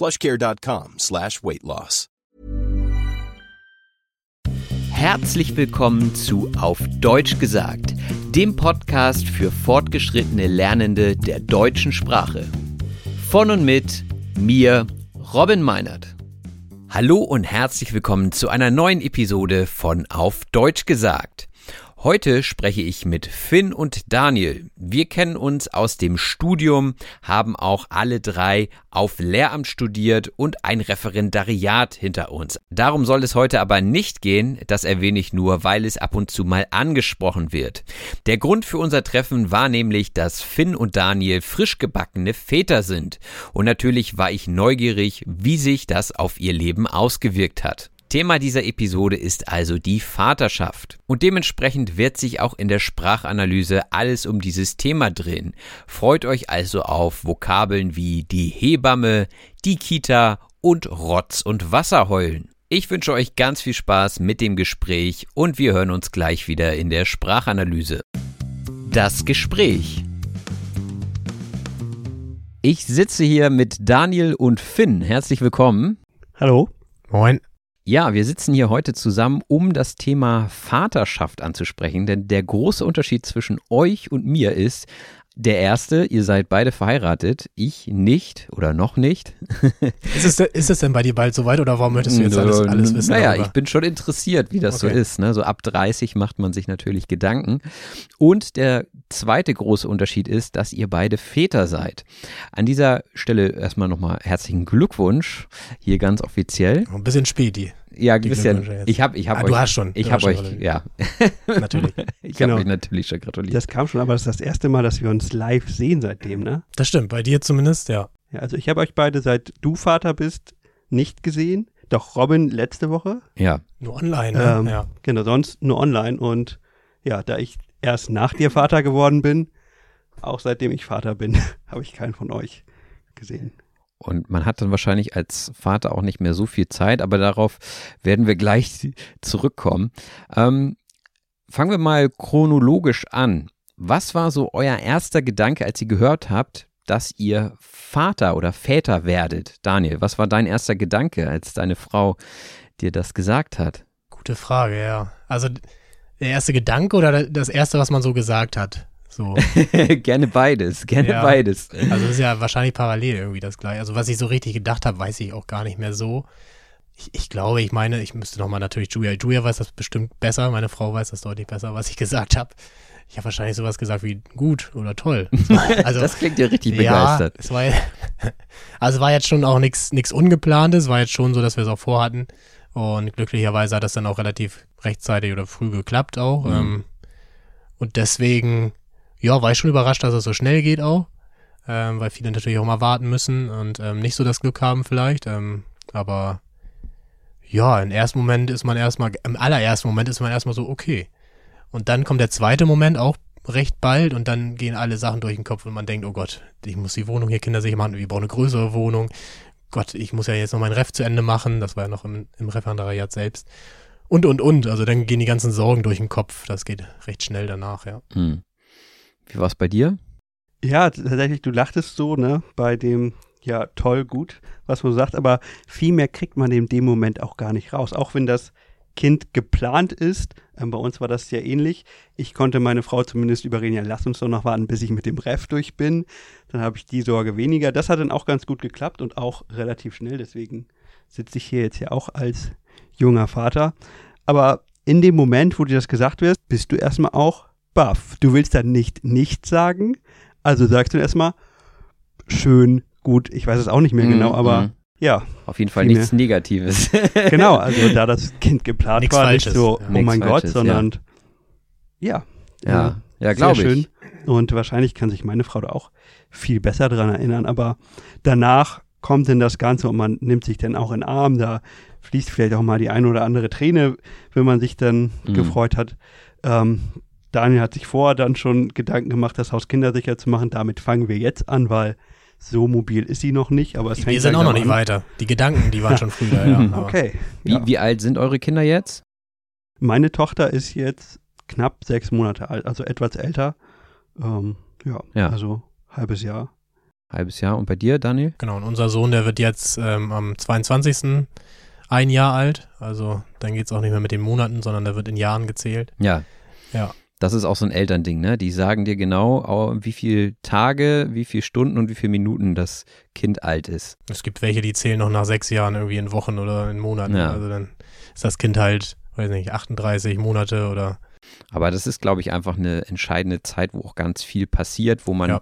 plushcare.com slash weight loss. Herzlich willkommen zu Auf Deutsch gesagt, dem Podcast für fortgeschrittene Lernende der deutschen Sprache. Von und mit mir, Robin Meinert. Hallo und herzlich willkommen zu einer neuen Episode von Auf Deutsch gesagt. Heute spreche ich mit Finn und Daniel. Wir kennen uns aus dem Studium, haben auch alle drei auf Lehramt studiert und ein Referendariat hinter uns. Darum soll es heute aber nicht gehen, das erwähne ich nur, weil es ab und zu mal angesprochen wird. Der Grund für unser Treffen war nämlich, dass Finn und Daniel frisch gebackene Väter sind. Und natürlich war ich neugierig, wie sich das auf ihr Leben ausgewirkt hat. Thema dieser Episode ist also die Vaterschaft. Und dementsprechend wird sich auch in der Sprachanalyse alles um dieses Thema drehen. Freut euch also auf Vokabeln wie die Hebamme, die Kita und Rotz und Wasser heulen. Ich wünsche euch ganz viel Spaß mit dem Gespräch und wir hören uns gleich wieder in der Sprachanalyse. Das Gespräch. Ich sitze hier mit Daniel und Finn. Herzlich willkommen. Hallo. Moin. Ja, wir sitzen hier heute zusammen, um das Thema Vaterschaft anzusprechen, denn der große Unterschied zwischen euch und mir ist, der erste, ihr seid beide verheiratet, ich nicht oder noch nicht. ist, es, ist es denn bei dir bald soweit oder warum möchtest du jetzt alles, alles wissen? Naja, darüber? ich bin schon interessiert, wie das okay. so ist. Ne? So ab 30 macht man sich natürlich Gedanken. Und der zweite große Unterschied ist, dass ihr beide Väter seid. An dieser Stelle erstmal nochmal herzlichen Glückwunsch, hier ganz offiziell. Ein bisschen Späti. Ja, ein bisschen. Ich habe ich hab ah, euch. Du hast schon. Ich habe euch, ja. Natürlich. ich genau. habe euch natürlich schon gratuliert. Das kam schon, aber das ist das erste Mal, dass wir uns live sehen seitdem, ne? Das stimmt, bei dir zumindest, ja. Ja, also ich habe euch beide, seit du Vater bist, nicht gesehen. Doch Robin letzte Woche. Ja. Nur online, ne? Ähm, ja. Genau, sonst nur online. Und ja, da ich erst nach dir Vater geworden bin, auch seitdem ich Vater bin, habe ich keinen von euch gesehen. Und man hat dann wahrscheinlich als Vater auch nicht mehr so viel Zeit, aber darauf werden wir gleich zurückkommen. Ähm, fangen wir mal chronologisch an. Was war so euer erster Gedanke, als ihr gehört habt, dass ihr Vater oder Väter werdet? Daniel, was war dein erster Gedanke, als deine Frau dir das gesagt hat? Gute Frage, ja. Also der erste Gedanke oder das erste, was man so gesagt hat? So. gerne beides, gerne ja, beides. Also es ist ja wahrscheinlich parallel irgendwie das gleiche. Also was ich so richtig gedacht habe, weiß ich auch gar nicht mehr so. Ich, ich glaube, ich meine, ich müsste nochmal natürlich Julia. Julia weiß das bestimmt besser, meine Frau weiß das deutlich besser, was ich gesagt habe. Ich habe wahrscheinlich sowas gesagt wie gut oder toll. Also, das klingt ja richtig begeistert. Ja, es war, also war jetzt schon auch nichts Ungeplantes, war jetzt schon so, dass wir es auch vorhatten. Und glücklicherweise hat das dann auch relativ rechtzeitig oder früh geklappt auch. Mhm. Ähm, und deswegen ja, war ich schon überrascht, dass es so schnell geht auch. ähm, weil viele natürlich auch mal warten müssen und ähm, nicht so das Glück haben vielleicht. Ähm, aber ja, im ersten Moment ist man erstmal, im allerersten Moment ist man erstmal so, okay. Und dann kommt der zweite Moment auch recht bald und dann gehen alle Sachen durch den Kopf und man denkt, oh Gott, ich muss die Wohnung hier kindersicher machen, wir brauchen eine größere Wohnung. Gott, ich muss ja jetzt noch mein Ref zu Ende machen, das war ja noch im, im Referendariat selbst. Und, und, und, also dann gehen die ganzen Sorgen durch den Kopf, das geht recht schnell danach, ja. Hm. Wie war es bei dir? Ja, tatsächlich, du lachtest so, ne, bei dem, ja, toll, gut, was man sagt, aber viel mehr kriegt man in dem Moment auch gar nicht raus. Auch wenn das Kind geplant ist, ähm, bei uns war das ja ähnlich. Ich konnte meine Frau zumindest überreden, ja, lass uns doch noch warten, bis ich mit dem Ref durch bin. Dann habe ich die Sorge weniger. Das hat dann auch ganz gut geklappt und auch relativ schnell. Deswegen sitze ich hier jetzt ja auch als junger Vater. Aber in dem Moment, wo dir das gesagt wird, bist du erstmal auch baff. Du willst dann nicht nichts sagen, also sagst du erstmal, schön, gut, ich weiß es auch nicht mehr Mhm, genau, aber mhm. ja, Auf jeden Fall nichts Negatives. genau, also da das Kind geplant Nichts war, Falsches, nicht so, ja. oh Nichts mein Gott, sondern ja. ja, ja, sehr glaube schön. ich. Und wahrscheinlich kann sich meine Frau da auch viel besser dran erinnern, aber danach kommt denn das Ganze und man nimmt sich dann auch in den Arm, da fließt vielleicht auch mal die eine oder andere Träne, wenn man sich dann Mhm. gefreut hat. Ähm, Daniel hat sich vorher dann schon Gedanken gemacht, das Haus kindersicher zu machen. Damit fangen wir jetzt an, weil so mobil ist sie noch nicht, aber es fängt Wir sind auch noch nicht an. weiter. Die Gedanken, die waren schon früher, ja. Okay. Wie, ja. wie alt sind eure Kinder jetzt? Meine Tochter ist jetzt knapp sechs Monate alt, also etwas älter. Ähm, ja, Ja. also halbes Jahr. Halbes Jahr. Und bei dir, Daniel? Genau, und unser Sohn, der wird jetzt ähm, am 22. ein Jahr alt. Also dann geht es auch nicht mehr mit den Monaten, sondern der wird in Jahren gezählt. Ja. Ja. Das ist auch so ein Elternding, ne? Die sagen dir genau, au- wie viele Tage, wie viele Stunden und wie viele Minuten das Kind alt ist. Es gibt welche, die zählen noch nach sechs Jahren irgendwie in Wochen oder in Monaten. Ja. Also dann ist das Kind halt, weiß nicht, 38 Monate oder Aber das ist, glaube ich, einfach eine entscheidende Zeit, wo auch ganz viel passiert, wo man Ja.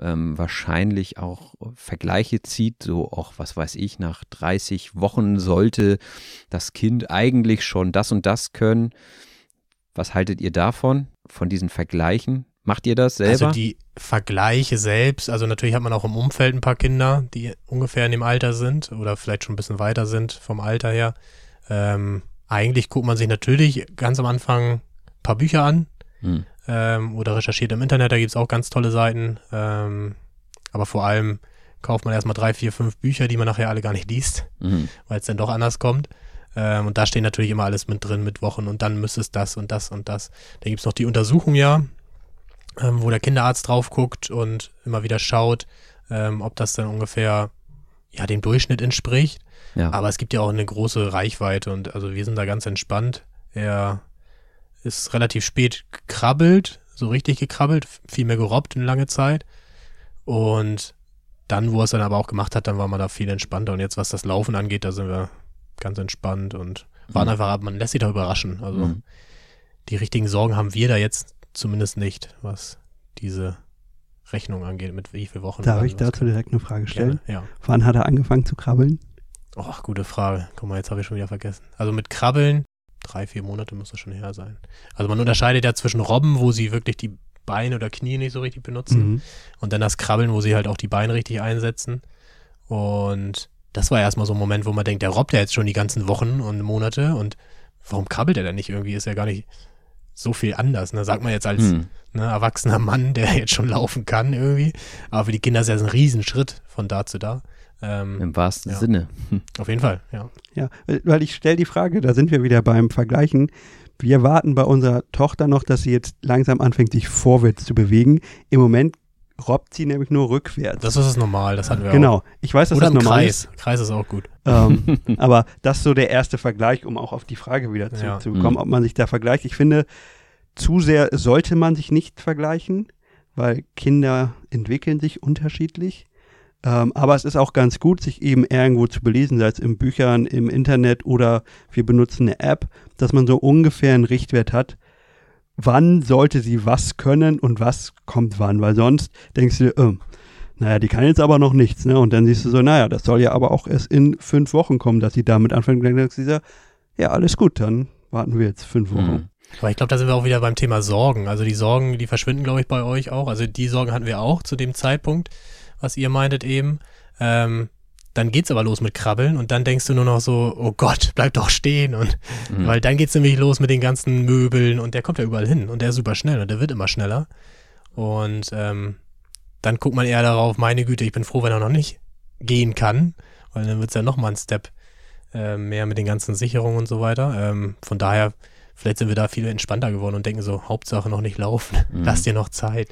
ähm, wahrscheinlich auch Vergleiche zieht, so auch, was weiß ich, nach 30 Wochen sollte das Kind eigentlich schon das und das können. Was haltet ihr davon, von diesen Vergleichen? Macht ihr das selber? Also die Vergleiche selbst, also natürlich hat man auch im Umfeld ein paar Kinder, die ungefähr in dem Alter sind oder vielleicht schon ein bisschen weiter sind vom Alter her. Ähm, eigentlich guckt man sich natürlich ganz am Anfang ein paar Bücher an Hm. ähm, oder recherchiert im Internet, da gibt es auch ganz tolle Seiten. Ähm, aber vor allem kauft man erstmal drei, vier, fünf Bücher, die man nachher alle gar nicht liest, Mhm. weil es dann doch anders kommt. Ähm, und da steht natürlich immer alles mit drin, mit Wochen und dann müsste es das und das und das. Dann gibt es noch die Untersuchung ja, ähm, wo der Kinderarzt drauf guckt und immer wieder schaut, ähm, ob das dann ungefähr ja dem Durchschnitt entspricht. Ja. Aber es gibt ja auch eine große Reichweite und also wir sind da ganz entspannt. Er ist relativ spät gekrabbelt, so richtig gekrabbelt, viel mehr gerobbt in lange Zeit. Und dann, wo er es dann aber auch gemacht hat, dann war man da viel entspannter. Und jetzt, was das Laufen angeht, da sind wir ganz entspannt und waren Mhm. einfach. Man lässt sich da überraschen. Also Mhm. die richtigen Sorgen haben wir da jetzt zumindest nicht, was diese Rechnung angeht, mit wie viele Wochen. Darf ich dazu direkt eine Frage stellen? Gerne, ja. Wann hat er angefangen zu krabbeln? Oh, gute Frage. Guck mal, jetzt habe ich schon wieder vergessen. Also mit Krabbeln, drei, vier Monate muss das schon her sein. Also man unterscheidet ja zwischen Robben, wo sie wirklich die Beine oder Knie nicht so richtig benutzen, Mhm. und dann das Krabbeln, wo sie halt auch die Beine richtig einsetzen. Und das war erstmal so ein Moment, wo man denkt, der robbt ja jetzt schon die ganzen Wochen und Monate und warum krabbelt er denn nicht irgendwie? Ist ja gar nicht so viel anders. Ne? Sagt man jetzt als Hm. ne, erwachsener Mann, der jetzt schon laufen kann irgendwie. Aber für die Kinder ist das ein Riesenschritt von da zu da. Ähm, Im wahrsten Ja. Sinne. Hm. Auf jeden Fall, ja. Ja, weil- weil ich stelle die Frage, da sind wir wieder beim Vergleichen. Wir warten bei unserer Tochter noch, dass sie jetzt langsam anfängt, sich vorwärts zu bewegen. Im Moment robbt sie nämlich nur rückwärts. Das ist normal, das hatten wir auch. genau. Ich weiß, dass Oder das im normal Kreis. Kreis ist auch gut. ist. Ähm, aber das ist so der erste Vergleich, um auch auf die Frage wieder Ja. zurückzukommen, Mhm. ob man sich da vergleicht. Ich finde, zu sehr sollte man sich nicht vergleichen, weil Kinder entwickeln sich unterschiedlich. Ähm, aber es ist auch ganz gut, sich eben irgendwo zu belesen, sei es in Büchern, im Internet oder wir benutzen eine App, dass man so ungefähr einen Richtwert hat, wann sollte sie was können und was kommt wann, weil sonst denkst du, äh, naja, die kann jetzt aber noch nichts, ne? Und dann siehst du so, naja, das soll ja aber auch erst in fünf Wochen kommen, dass sie damit anfängt. Dann denkst du dir, ja, alles gut, dann warten wir jetzt fünf Wochen. Hm. Aber ich glaube, da sind wir auch wieder beim Thema Sorgen. Also die Sorgen, die verschwinden, glaube ich, bei euch auch. Also die Sorgen hatten wir auch zu dem Zeitpunkt. was ihr meintet eben. Ähm, dann geht's aber los mit Krabbeln und dann denkst du nur noch so, oh Gott, bleib doch stehen und mhm. weil dann geht's nämlich los mit den ganzen Möbeln und der kommt ja überall hin und der ist super schnell und der wird immer schneller und ähm, dann guckt man eher darauf, meine Güte, ich bin froh, wenn er noch nicht gehen kann, weil dann wird's ja noch mal ein Step äh, mehr mit den ganzen Sicherungen und so weiter. Ähm, von daher, vielleicht sind wir da viel entspannter geworden und denken so, Hauptsache noch nicht laufen, mhm. lass dir noch Zeit.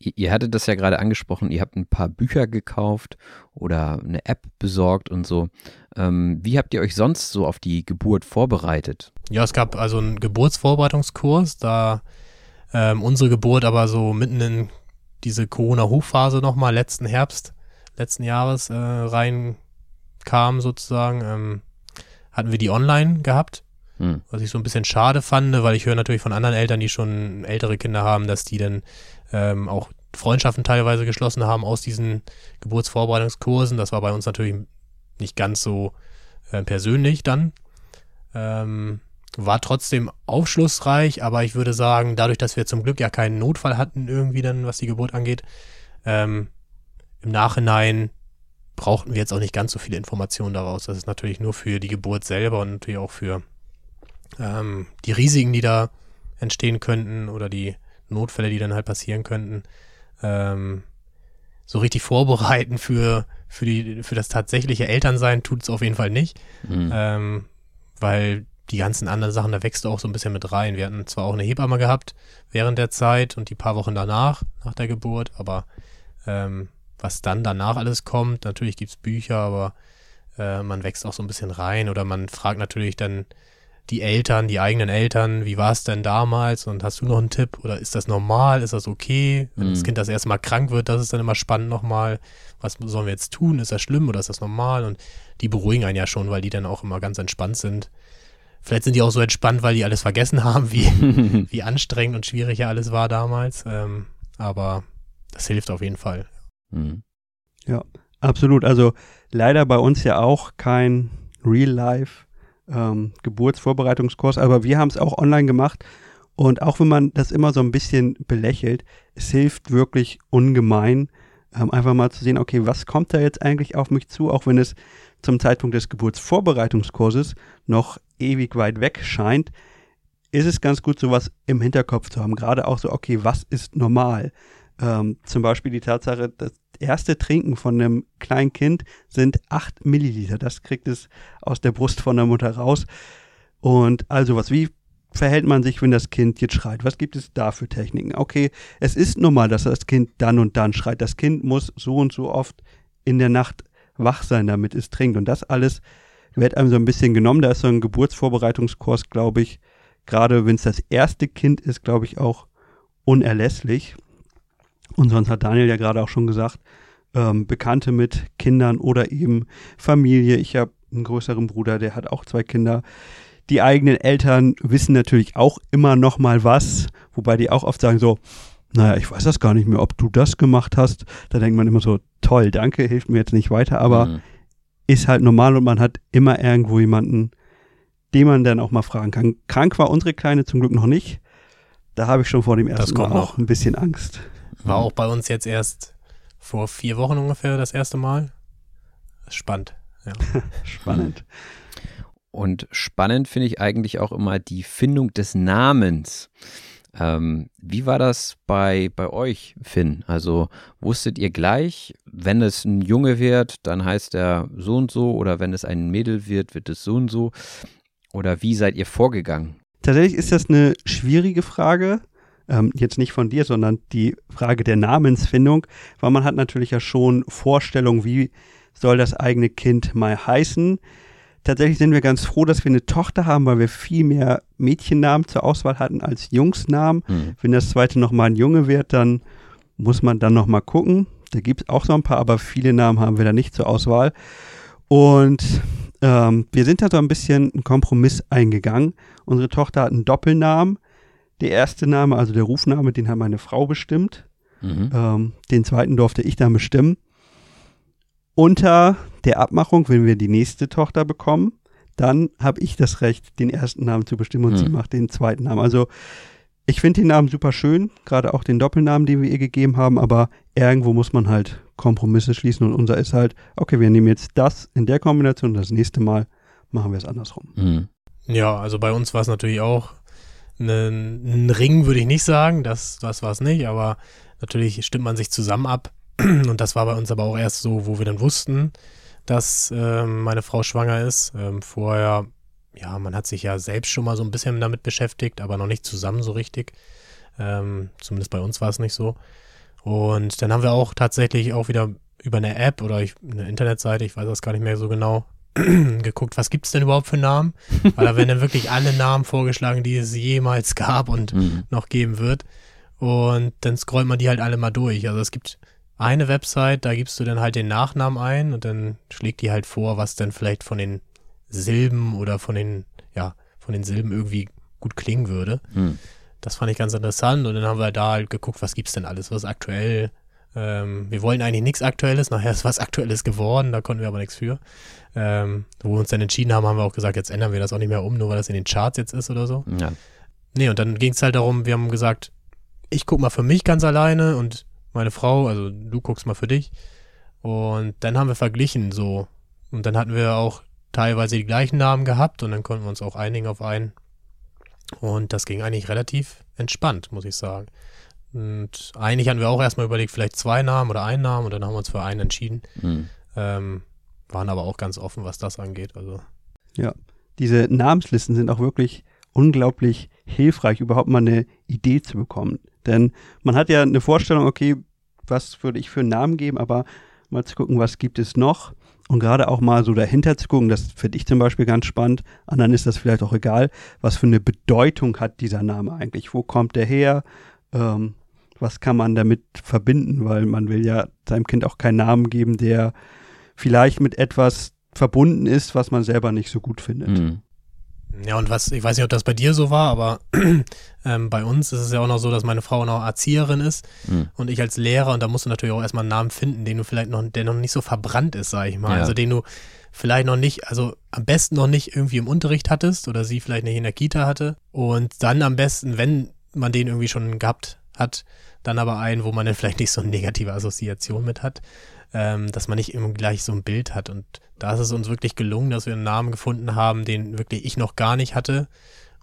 Ihr hattet das ja gerade angesprochen, ihr habt ein paar Bücher gekauft oder eine App besorgt und so. Ähm, wie habt ihr euch sonst so auf die Geburt vorbereitet? Ja, es gab also einen Geburtsvorbereitungskurs, da ähm, unsere Geburt aber so mitten in diese Corona-Hochphase nochmal letzten Herbst, letzten Jahres äh, reinkam sozusagen, ähm, hatten wir die online gehabt. Hm. Was ich so ein bisschen schade fand, weil ich höre natürlich von anderen Eltern, die schon ältere Kinder haben, dass die dann ähm, auch Freundschaften teilweise geschlossen haben aus diesen Geburtsvorbereitungskursen. Das war bei uns natürlich nicht ganz so äh, persönlich dann. Ähm, war trotzdem aufschlussreich, aber ich würde sagen, dadurch, dass wir zum Glück ja keinen Notfall hatten, irgendwie dann, was die Geburt angeht, ähm, im Nachhinein brauchten wir jetzt auch nicht ganz so viele Informationen daraus. Das ist natürlich nur für die Geburt selber und natürlich auch für ähm, die Risiken, die da entstehen könnten oder die Notfälle, die dann halt passieren könnten, ähm, so richtig vorbereiten für, für, die, für das tatsächliche Elternsein tut es auf jeden Fall nicht. Mhm. Ähm, weil die ganzen anderen Sachen, da wächst du auch so ein bisschen mit rein. Wir hatten zwar auch eine Hebamme gehabt während der Zeit und die paar Wochen danach, nach der Geburt, aber ähm, was dann danach alles kommt, natürlich gibt es Bücher, aber äh, man wächst auch so ein bisschen rein oder man fragt natürlich dann die Eltern, die eigenen Eltern, wie war es denn damals und hast du noch einen Tipp oder ist das normal, ist das okay? Wenn mhm. das Kind das erste Mal krank wird, das ist dann immer spannend nochmal, was sollen wir jetzt tun, ist das schlimm oder ist das normal? Und die beruhigen einen ja schon, weil die dann auch immer ganz entspannt sind. Vielleicht sind die auch so entspannt, weil die alles vergessen haben, wie, wie anstrengend und schwierig ja alles war damals. Ähm, aber das hilft auf jeden Fall. Mhm. Ja, absolut. Also leider bei uns ja auch kein Real Life ähm, Geburtsvorbereitungskurs, aber wir haben es auch online gemacht. Und auch wenn man das immer so ein bisschen belächelt, es hilft wirklich ungemein, ähm, einfach mal zu sehen, okay, was kommt da jetzt eigentlich auf mich zu, auch wenn es zum Zeitpunkt des Geburtsvorbereitungskurses noch ewig weit weg scheint, ist es ganz gut, sowas im Hinterkopf zu haben. Gerade auch so, okay, was ist normal? Ähm, zum Beispiel die Tatsache, das erste Trinken von einem kleinen Kind sind acht Milliliter. Das kriegt es aus der Brust von der Mutter raus. Und also was, wie verhält man sich, wenn das Kind jetzt schreit? Was gibt es da für Techniken? Okay, es ist normal, dass das Kind dann und dann schreit. Das Kind muss so und so oft in der Nacht wach sein, damit es trinkt. Und das alles wird einem so ein bisschen genommen. Da ist so ein Geburtsvorbereitungskurs, glaube ich, gerade wenn es das erste Kind ist, glaube ich, auch unerlässlich. Und sonst hat Daniel ja gerade auch schon gesagt, ähm, Bekannte mit Kindern oder eben Familie. Ich habe einen größeren Bruder, der hat auch zwei Kinder. Die eigenen Eltern wissen natürlich auch immer noch mal was, wobei die auch oft sagen so, naja, ich weiß das gar nicht mehr, ob du das gemacht hast. Da denkt man immer so, toll, danke, hilft mir jetzt nicht weiter, aber mhm. ist halt normal und man hat immer irgendwo jemanden, den man dann auch mal fragen kann. Krank war unsere Kleine zum Glück noch nicht. Da habe ich schon vor dem ersten Mal auch ein bisschen Angst. War mhm. auch bei uns jetzt erst vor vier Wochen ungefähr das erste Mal. Spannend. Ja. spannend. Und spannend finde ich eigentlich auch immer die Findung des Namens. Ähm, wie war das bei, bei euch, Finn? Also wusstet ihr gleich, wenn es ein Junge wird, dann heißt er so und so oder wenn es ein Mädel wird, wird es so und so? Oder wie seid ihr vorgegangen? Tatsächlich ist das eine schwierige Frage ähm, jetzt nicht von dir, sondern die Frage der Namensfindung, weil man hat natürlich ja schon Vorstellungen, wie soll das eigene Kind mal heißen. Tatsächlich sind wir ganz froh, dass wir eine Tochter haben, weil wir viel mehr Mädchennamen zur Auswahl hatten als Jungsnamen. Mhm. Wenn das zweite nochmal ein Junge wird, dann muss man dann nochmal gucken. Da gibt es auch so ein paar, aber viele Namen haben wir da nicht zur Auswahl. Und ähm, wir sind da so ein bisschen einen Kompromiss eingegangen. Unsere Tochter hat einen Doppelnamen. Der erste Name, also der Rufname, den hat meine Frau bestimmt. Mhm. Ähm, den zweiten durfte ich dann bestimmen. Unter der Abmachung, wenn wir die nächste Tochter bekommen, dann habe ich das Recht, den ersten Namen zu bestimmen und mhm. sie macht den zweiten Namen. Also ich finde den Namen super schön, gerade auch den Doppelnamen, den wir ihr gegeben haben, aber irgendwo muss man halt Kompromisse schließen und unser ist halt, okay, wir nehmen jetzt das in der Kombination, das nächste Mal machen wir es andersrum. Mhm. Ja, also bei uns war es natürlich auch ein Ring, würde ich nicht sagen, das, das war es nicht, aber natürlich stimmt man sich zusammen ab und das war bei uns aber auch erst so, wo wir dann wussten, dass äh, meine Frau schwanger ist. Ähm, vorher, ja, man hat sich ja selbst schon mal so ein bisschen damit beschäftigt, aber noch nicht zusammen so richtig. Ähm, zumindest bei uns war es nicht so. Und dann haben wir auch tatsächlich auch wieder über eine App oder ich, eine Internetseite, ich weiß das gar nicht mehr so genau, geguckt, was gibt es denn überhaupt für Namen? Weil da werden dann wirklich alle Namen vorgeschlagen, die es jemals gab und mhm. noch geben wird. Und dann scrollt man die halt alle mal durch. Also es gibt eine Website, da gibst du dann halt den Nachnamen ein und dann schlägt die halt vor, was denn vielleicht von den Silben oder von den, ja, von den Silben irgendwie gut klingen würde. Mhm. Das fand ich ganz interessant und dann haben wir da halt geguckt, was gibt's denn alles, was aktuell. Ähm, wir wollen eigentlich nichts Aktuelles, nachher ist was Aktuelles geworden, da konnten wir aber nichts für. Ähm, wo wir uns dann entschieden haben, haben wir auch gesagt, jetzt ändern wir das auch nicht mehr um, nur weil das in den Charts jetzt ist oder so. Ja. Nee, und dann ging es halt darum, wir haben gesagt, ich guck mal für mich ganz alleine und meine Frau, also du guckst mal für dich. Und dann haben wir verglichen so. Und dann hatten wir auch teilweise die gleichen Namen gehabt und dann konnten wir uns auch einigen auf einen. Und das ging eigentlich relativ entspannt, muss ich sagen. Und eigentlich hatten wir auch erstmal überlegt, vielleicht zwei Namen oder einen Namen und dann haben wir uns für einen entschieden. Mhm. Ähm, waren aber auch ganz offen, was das angeht. Also. Ja, diese Namenslisten sind auch wirklich unglaublich hilfreich, überhaupt mal eine Idee zu bekommen. Denn man hat ja eine Vorstellung, okay, was würde ich für einen Namen geben, aber mal zu gucken, was gibt es noch und gerade auch mal so dahinter zu gucken, das finde ich zum Beispiel ganz spannend, anderen ist das vielleicht auch egal, was für eine Bedeutung hat dieser Name eigentlich, wo kommt der her, ähm, was kann man damit verbinden, weil man will ja seinem Kind auch keinen Namen geben, der vielleicht mit etwas verbunden ist, was man selber nicht so gut findet. Mhm. Ja, und was, ich weiß nicht, ob das bei dir so war, aber ähm, bei uns ist es ja auch noch so, dass meine Frau noch Erzieherin ist mhm. und ich als Lehrer und da musst du natürlich auch erstmal einen Namen finden, den du vielleicht noch, der noch nicht so verbrannt ist, sag ich mal. Ja. Also den du vielleicht noch nicht, also am besten noch nicht irgendwie im Unterricht hattest oder sie vielleicht nicht in der Kita hatte. Und dann am besten, wenn man den irgendwie schon gehabt hat, dann aber einen, wo man dann vielleicht nicht so eine negative Assoziation mit hat ähm, dass man nicht immer gleich so ein Bild hat. Und da ist es uns wirklich gelungen, dass wir einen Namen gefunden haben, den wirklich ich noch gar nicht hatte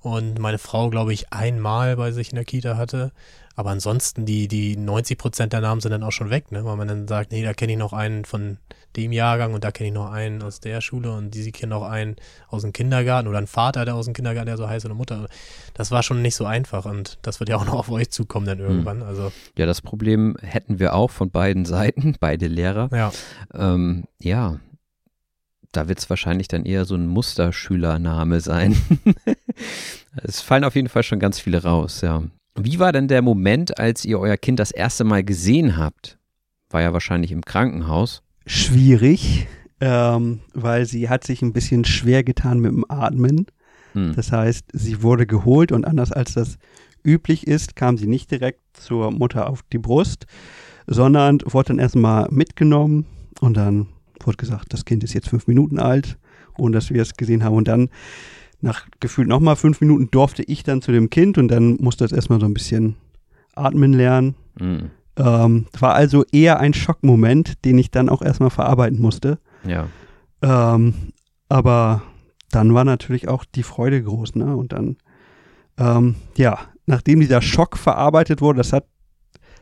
und meine Frau, glaube ich, einmal bei sich in der Kita hatte. Aber ansonsten, die, die 90 Prozent der Namen sind dann auch schon weg, ne? weil man dann sagt, nee, da kenne ich noch einen von dem Jahrgang und da kenne ich noch einen aus der Schule und die kennen noch einen aus dem Kindergarten oder einen Vater, der aus dem Kindergarten, der so heißt, oder eine Mutter. Das war schon nicht so einfach und das wird ja auch noch auf euch zukommen dann hm. irgendwann. Also. Ja, das Problem hätten wir auch von beiden Seiten, beide Lehrer. Ja. Ähm, ja, da wird es wahrscheinlich dann eher so ein Musterschülername sein. es fallen auf jeden Fall schon ganz viele raus, ja. Wie war denn der Moment, als ihr euer Kind das erste Mal gesehen habt? War ja wahrscheinlich im Krankenhaus. Schwierig, ähm, weil sie hat sich ein bisschen schwer getan mit dem Atmen. Hm. Das heißt, sie wurde geholt und anders als das üblich ist, kam sie nicht direkt zur Mutter auf die Brust, sondern wurde dann erstmal mitgenommen und dann wurde gesagt, das Kind ist jetzt fünf Minuten alt, ohne dass wir es gesehen haben. Und dann nach gefühlt nochmal fünf Minuten durfte ich dann zu dem Kind und dann musste es erstmal so ein bisschen atmen lernen. Mhm. Ähm, war also eher ein Schockmoment, den ich dann auch erstmal verarbeiten musste. Ja. Ähm, aber dann war natürlich auch die Freude groß, ne? Und dann, ähm, ja, nachdem dieser Schock verarbeitet wurde, das hat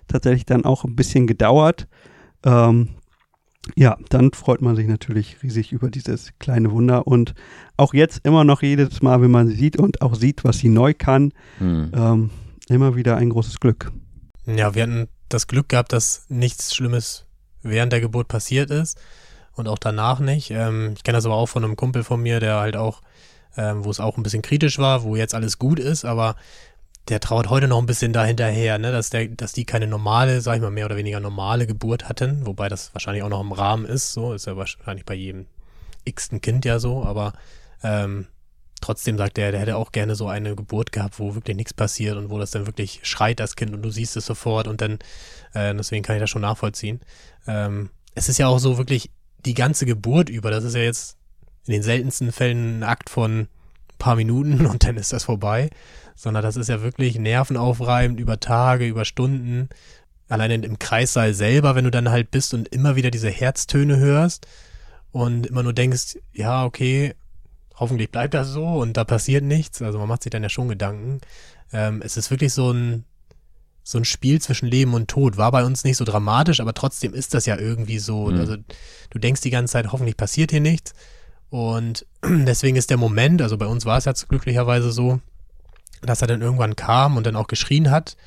tatsächlich dann auch ein bisschen gedauert. Ähm, ja, dann freut man sich natürlich riesig über dieses kleine Wunder und auch jetzt immer noch jedes Mal, wenn man sie sieht und auch sieht, was sie neu kann, hm. ähm, immer wieder ein großes Glück. Ja, wir hatten das Glück gehabt, dass nichts Schlimmes während der Geburt passiert ist und auch danach nicht. Ähm, ich kenne das aber auch von einem Kumpel von mir, der halt auch, ähm, wo es auch ein bisschen kritisch war, wo jetzt alles gut ist, aber der trauert heute noch ein bisschen dahinterher, ne, dass der, dass die keine normale, sag ich mal, mehr oder weniger normale Geburt hatten, wobei das wahrscheinlich auch noch im Rahmen ist, so, ist ja wahrscheinlich bei jedem x-ten Kind ja so, aber ähm, trotzdem sagt er, der hätte auch gerne so eine Geburt gehabt, wo wirklich nichts passiert und wo das dann wirklich schreit, das Kind, und du siehst es sofort und dann, äh, deswegen kann ich das schon nachvollziehen. Ähm, es ist ja auch so wirklich die ganze Geburt über, das ist ja jetzt in den seltensten Fällen ein Akt von ein paar Minuten und dann ist das vorbei sondern das ist ja wirklich nervenaufreibend über Tage, über Stunden. alleine im Kreissaal selber, wenn du dann halt bist und immer wieder diese Herztöne hörst und immer nur denkst, ja, okay, hoffentlich bleibt das so und da passiert nichts. Also man macht sich dann ja schon Gedanken. Ähm, es ist wirklich so ein, so ein Spiel zwischen Leben und Tod. War bei uns nicht so dramatisch, aber trotzdem ist das ja irgendwie so. Mhm. Also du denkst die ganze Zeit, hoffentlich passiert hier nichts. Und deswegen ist der Moment, also bei uns war es jetzt glücklicherweise so, dass er dann irgendwann kam und dann auch geschrien hat.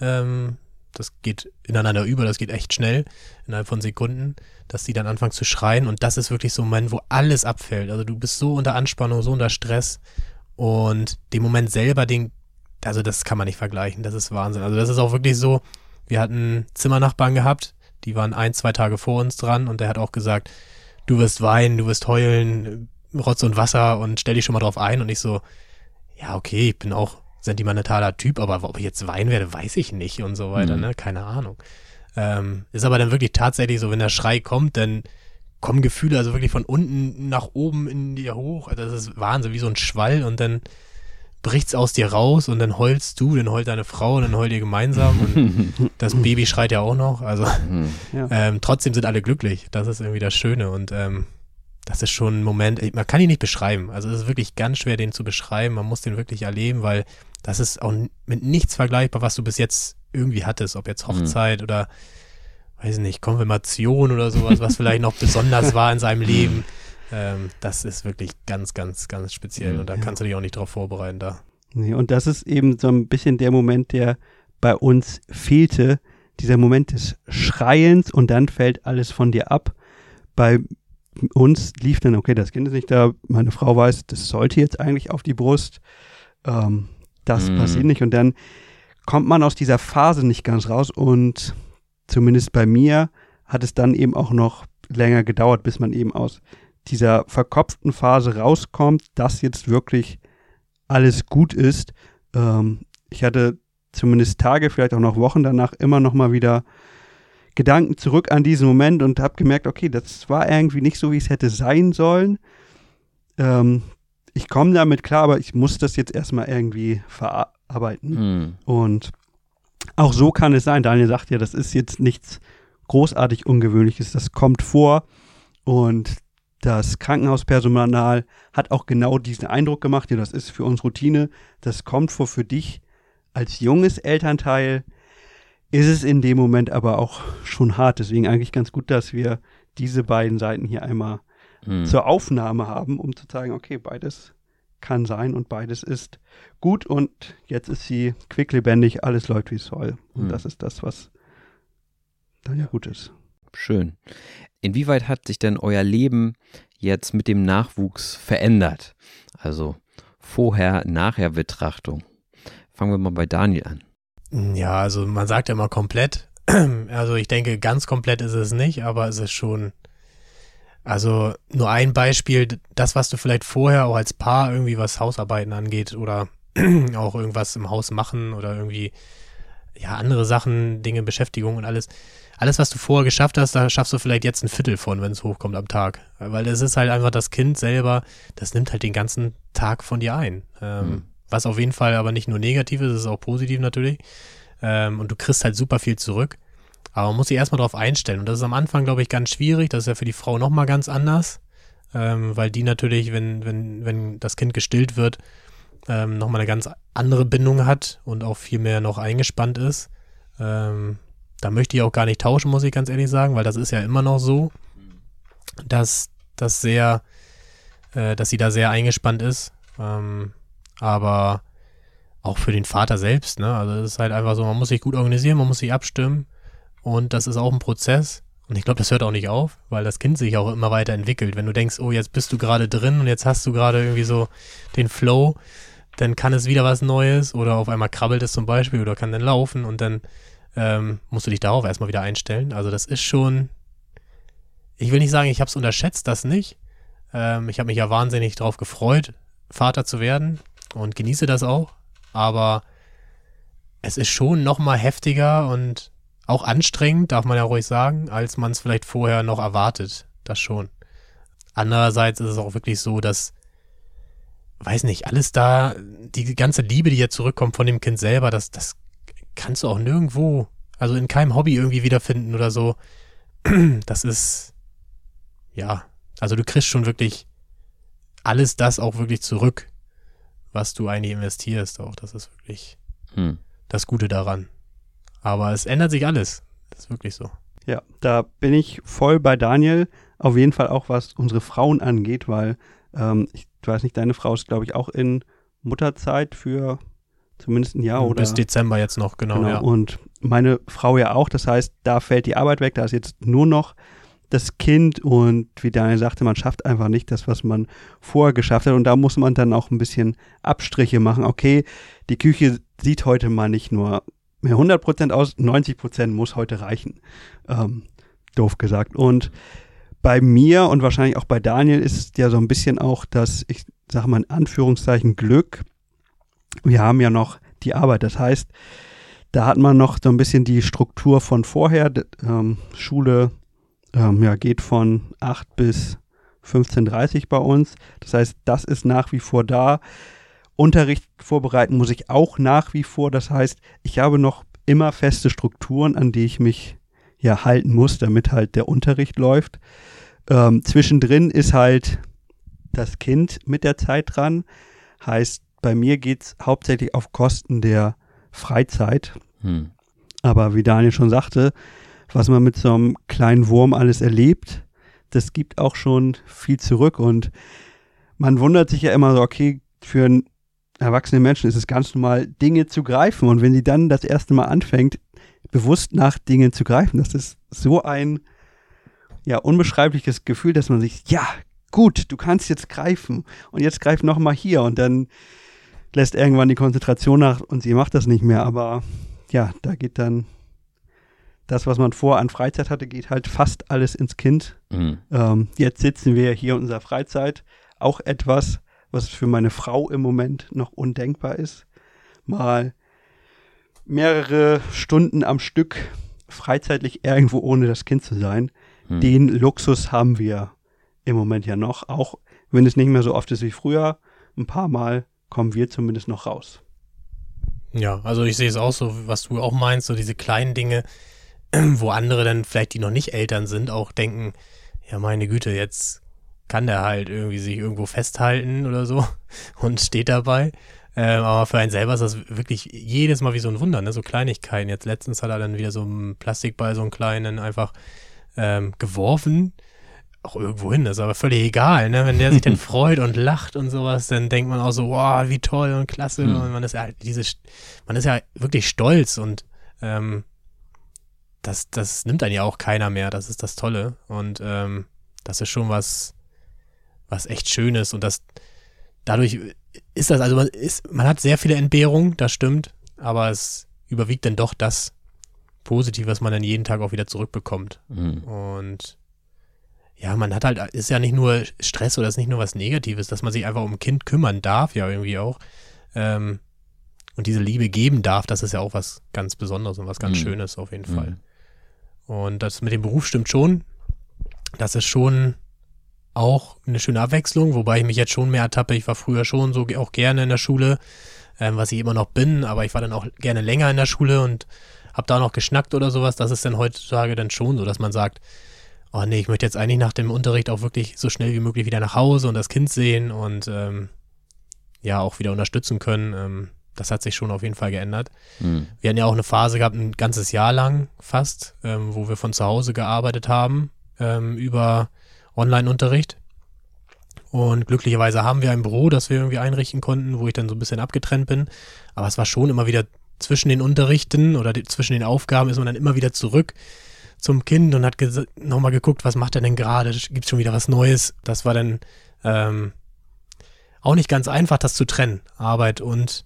Ähm, das geht ineinander über, das geht echt schnell, innerhalb von Sekunden, dass die dann anfangen zu schreien. Und das ist wirklich so ein Moment, wo alles abfällt. Also du bist so unter Anspannung, so unter Stress. Und den Moment selber, den, also das kann man nicht vergleichen. Das ist Wahnsinn. Also das ist auch wirklich so, wir hatten Zimmernachbarn gehabt, die waren ein, zwei Tage vor uns dran und der hat auch gesagt, du wirst weinen, du wirst heulen, Rotz und Wasser und stell dich schon mal drauf ein. Und ich so, ja, okay, ich bin auch sentimentaler Typ, aber ob ich jetzt weinen werde, weiß ich nicht und so weiter, mhm. ne? Keine Ahnung. Ähm, ist aber dann wirklich tatsächlich so, wenn der Schrei kommt, dann kommen Gefühle also wirklich von unten nach oben in dir hoch. Also das ist Wahnsinn, wie so ein Schwall und dann bricht's aus dir raus und dann heulst du, dann heult deine Frau und dann heult ihr gemeinsam und das Baby schreit ja auch noch. Also mhm. ja. ähm, trotzdem sind alle glücklich. Das ist irgendwie das Schöne und ähm, das ist schon ein Moment, man kann ihn nicht beschreiben. Also es ist wirklich ganz schwer, den zu beschreiben. Man muss den wirklich erleben, weil das ist auch mit nichts vergleichbar, was du bis jetzt irgendwie hattest, ob jetzt mhm. Hochzeit mhm. oder, weiß nicht, Konfirmation oder sowas, was vielleicht noch besonders war in seinem Leben. Ähm, das ist wirklich ganz, ganz, ganz speziell und da ja. kannst du dich auch nicht drauf vorbereiten da. Nee, und das ist eben so ein bisschen der Moment, der bei uns fehlte, dieser Moment des Schreiens und dann fällt alles von dir ab. Bei uns lief dann, okay, das Kind ist nicht da, meine Frau weiß, das sollte jetzt eigentlich auf die Brust. Ähm, das mhm. passiert nicht. Und dann kommt man aus dieser Phase nicht ganz raus. Und zumindest bei mir hat es dann eben auch noch länger gedauert, bis man eben aus dieser verkopften Phase rauskommt, dass jetzt wirklich alles gut ist. Ähm, ich hatte zumindest Tage, vielleicht auch noch Wochen danach immer noch mal wieder Gedanken zurück an diesen Moment und habe gemerkt, okay, das war irgendwie nicht so, wie es hätte sein sollen. Ähm, ich komme damit klar, aber ich muss das jetzt erstmal irgendwie verarbeiten. Mhm. Und auch so kann es sein. Daniel sagt ja, das ist jetzt nichts großartig Ungewöhnliches. Das kommt vor. Und das Krankenhauspersonal hat auch genau diesen Eindruck gemacht. Ja, das ist für uns Routine. Das kommt vor für dich als junges Elternteil. Ist es in dem Moment aber auch schon hart. Deswegen eigentlich ganz gut, dass wir diese beiden Seiten hier einmal mhm. zur Aufnahme haben, um zu zeigen, okay, beides kann sein und beides ist gut und jetzt ist sie quicklebendig, alles läuft wie es soll. Und mhm. das ist das, was dann ja gut ist. Schön. Inwieweit hat sich denn euer Leben jetzt mit dem Nachwuchs verändert? Also vorher, nachher Betrachtung. Fangen wir mal bei Daniel an. Ja, also man sagt ja immer komplett. Also ich denke, ganz komplett ist es nicht, aber es ist schon also nur ein Beispiel, das, was du vielleicht vorher auch als Paar irgendwie was Hausarbeiten angeht oder auch irgendwas im Haus machen oder irgendwie, ja, andere Sachen, Dinge, Beschäftigung und alles. Alles, was du vorher geschafft hast, da schaffst du vielleicht jetzt ein Viertel von, wenn es hochkommt am Tag. Weil das ist halt einfach das Kind selber, das nimmt halt den ganzen Tag von dir ein. Ähm, mhm. Was auf jeden Fall aber nicht nur negativ ist, ist auch positiv natürlich. Ähm, und du kriegst halt super viel zurück. Aber man muss sich erstmal darauf einstellen. Und das ist am Anfang, glaube ich, ganz schwierig. Das ist ja für die Frau nochmal ganz anders. Ähm, weil die natürlich, wenn, wenn, wenn das Kind gestillt wird, ähm, nochmal eine ganz andere Bindung hat und auch viel mehr noch eingespannt ist. Ähm, da möchte ich auch gar nicht tauschen, muss ich ganz ehrlich sagen, weil das ist ja immer noch so, dass das sehr, äh, dass sie da sehr eingespannt ist. Ähm, aber auch für den Vater selbst, ne? Also es ist halt einfach so, man muss sich gut organisieren, man muss sich abstimmen. Und das ist auch ein Prozess. Und ich glaube, das hört auch nicht auf, weil das Kind sich auch immer weiter entwickelt. Wenn du denkst, oh, jetzt bist du gerade drin und jetzt hast du gerade irgendwie so den Flow, dann kann es wieder was Neues oder auf einmal krabbelt es zum Beispiel oder kann dann laufen und dann ähm, musst du dich darauf erstmal wieder einstellen. Also das ist schon, ich will nicht sagen, ich habe es unterschätzt, das nicht. Ähm, ich habe mich ja wahnsinnig darauf gefreut, Vater zu werden und genieße das auch. Aber es ist schon noch mal heftiger und auch anstrengend, darf man ja ruhig sagen, als man es vielleicht vorher noch erwartet. Das schon. Andererseits ist es auch wirklich so, dass, weiß nicht, alles da, die ganze Liebe, die jetzt zurückkommt von dem Kind selber, das, das kannst du auch nirgendwo Also in keinem Hobby irgendwie wiederfinden oder so. Das ist, ja, also du kriegst schon wirklich alles das auch wirklich zurück, was du eigentlich investierst. Auch das ist wirklich hm. das Gute daran. Aber es ändert sich alles. Das ist wirklich so. Ja, da bin ich voll bei Daniel. Auf jeden Fall auch, was unsere Frauen angeht, weil ähm, ich weiß nicht, deine Frau ist, glaube ich, auch in Mutterzeit für zumindest ein Jahr oder. Bis Dezember jetzt noch, genau. genau. Ja. Und meine Frau ja auch. Das heißt, da fällt die Arbeit weg. Da ist jetzt nur noch das Kind und wie Daniel sagte, man schafft einfach nicht das, was man vorher geschafft hat. Und da muss man dann auch ein bisschen Abstriche machen. Okay, die Küche sieht heute mal nicht nur mehr 100 Prozent aus, 90 Prozent muss heute reichen. Ähm, doof gesagt. Und bei mir und wahrscheinlich auch bei Daniel ist es ja so ein bisschen auch das, ich sage mal in Anführungszeichen Glück. Wir haben ja noch die Arbeit. Das heißt, da hat man noch so ein bisschen die Struktur von vorher. Ähm, Schule ähm, ja, geht von 8 bis 15.30 bei uns. Das heißt, das ist nach wie vor da. Unterricht vorbereiten muss ich auch nach wie vor. Das heißt, ich habe noch immer feste Strukturen, an die ich mich ja halten muss, damit halt der Unterricht läuft. Ähm, zwischendrin ist halt das Kind mit der Zeit dran. Heißt, bei mir geht es hauptsächlich auf Kosten der Freizeit. Hm. Aber wie Daniel schon sagte, was man mit so einem kleinen Wurm alles erlebt, das gibt auch schon viel zurück. Und man wundert sich ja immer so, okay, für einen erwachsenen Menschen ist es ganz normal, Dinge zu greifen. Und wenn sie dann das erste Mal anfängt, bewusst nach Dingen zu greifen, das ist so ein ja, unbeschreibliches Gefühl, dass man sich, ja, gut, du kannst jetzt greifen. Und jetzt greif noch mal hier. Und dann lässt irgendwann die Konzentration nach und sie macht das nicht mehr. Aber ja, da geht dann das, was man vor an Freizeit hatte, geht halt fast alles ins Kind. Mhm. Ähm, jetzt sitzen wir hier in unserer Freizeit. Auch etwas, was für meine Frau im Moment noch undenkbar ist. Mal mehrere Stunden am Stück freizeitlich irgendwo ohne das Kind zu sein. Mhm. Den Luxus haben wir im Moment ja noch, auch wenn es nicht mehr so oft ist wie früher. Ein paar Mal kommen wir zumindest noch raus. Ja, also ich sehe es auch so, was du auch meinst, so diese kleinen Dinge, wo andere dann vielleicht, die noch nicht Eltern sind, auch denken, ja meine Güte, jetzt kann der halt irgendwie sich irgendwo festhalten oder so und steht dabei. Ähm, aber für einen selber ist das wirklich jedes Mal wie so ein Wunder, ne? So Kleinigkeiten. Jetzt letztens hat er dann wieder so einen Plastikball, so einen kleinen, einfach ähm, geworfen. Auch irgendwo hin, das ist aber völlig egal, ne? Wenn der sich dann freut und lacht und sowas, dann denkt man auch so, wow, wie toll und klasse. Mhm. Und man ist ja diese, man ist ja wirklich stolz und ähm, das, das nimmt dann ja auch keiner mehr. Das ist das Tolle. Und ähm, das ist schon was, was echt Schönes. Und das, dadurch ist das, also man ist, man hat sehr viele Entbehrungen, das stimmt, aber es überwiegt dann doch das Positive, was man dann jeden Tag auch wieder zurückbekommt. Mhm. Und ja, man hat halt, ist ja nicht nur Stress oder ist nicht nur was Negatives, dass man sich einfach um ein Kind kümmern darf, ja irgendwie auch. Ähm, und diese Liebe geben darf, das ist ja auch was ganz Besonderes und was ganz mhm. Schönes auf jeden mhm. Fall. Und das mit dem Beruf stimmt schon. Das ist schon auch eine schöne Abwechslung, wobei ich mich jetzt schon mehr ertappe. Ich war früher schon so auch gerne in der Schule, ähm, was ich immer noch bin, aber ich war dann auch gerne länger in der Schule und habe da noch geschnackt oder sowas. Das ist dann heutzutage dann schon so, dass man sagt, oh nee, ich möchte jetzt eigentlich nach dem Unterricht auch wirklich so schnell wie möglich wieder nach Hause und das Kind sehen und ähm, ja auch wieder unterstützen können. Ähm, das hat sich schon auf jeden Fall geändert. Mhm. Wir hatten ja auch eine Phase gehabt, ein ganzes Jahr lang fast, ähm, wo wir von zu Hause gearbeitet haben ähm, über Online-Unterricht. Und glücklicherweise haben wir ein Büro, das wir irgendwie einrichten konnten, wo ich dann so ein bisschen abgetrennt bin. Aber es war schon immer wieder zwischen den Unterrichten oder die, zwischen den Aufgaben ist man dann immer wieder zurück zum Kind und hat nochmal geguckt, was macht er denn gerade? Gibt es schon wieder was Neues? Das war dann ähm, auch nicht ganz einfach, das zu trennen. Arbeit und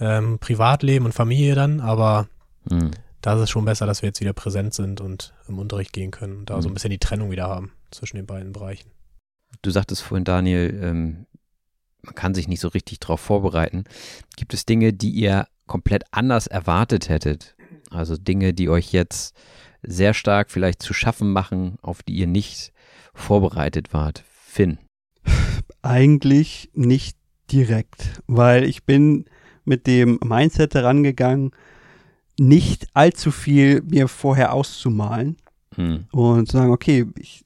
ähm, Privatleben und Familie dann, aber mhm. da ist es schon besser, dass wir jetzt wieder präsent sind und im Unterricht gehen können und da mhm. so ein bisschen die Trennung wieder haben zwischen den beiden Bereichen. Du sagtest vorhin, Daniel, ähm, man kann sich nicht so richtig darauf vorbereiten. Gibt es Dinge, die ihr komplett anders erwartet hättet? Also Dinge, die euch jetzt sehr stark vielleicht zu schaffen machen, auf die ihr nicht vorbereitet wart? Finn? Eigentlich nicht direkt, weil ich bin mit dem Mindset herangegangen, nicht allzu viel mir vorher auszumalen Hm. und sagen, okay, ich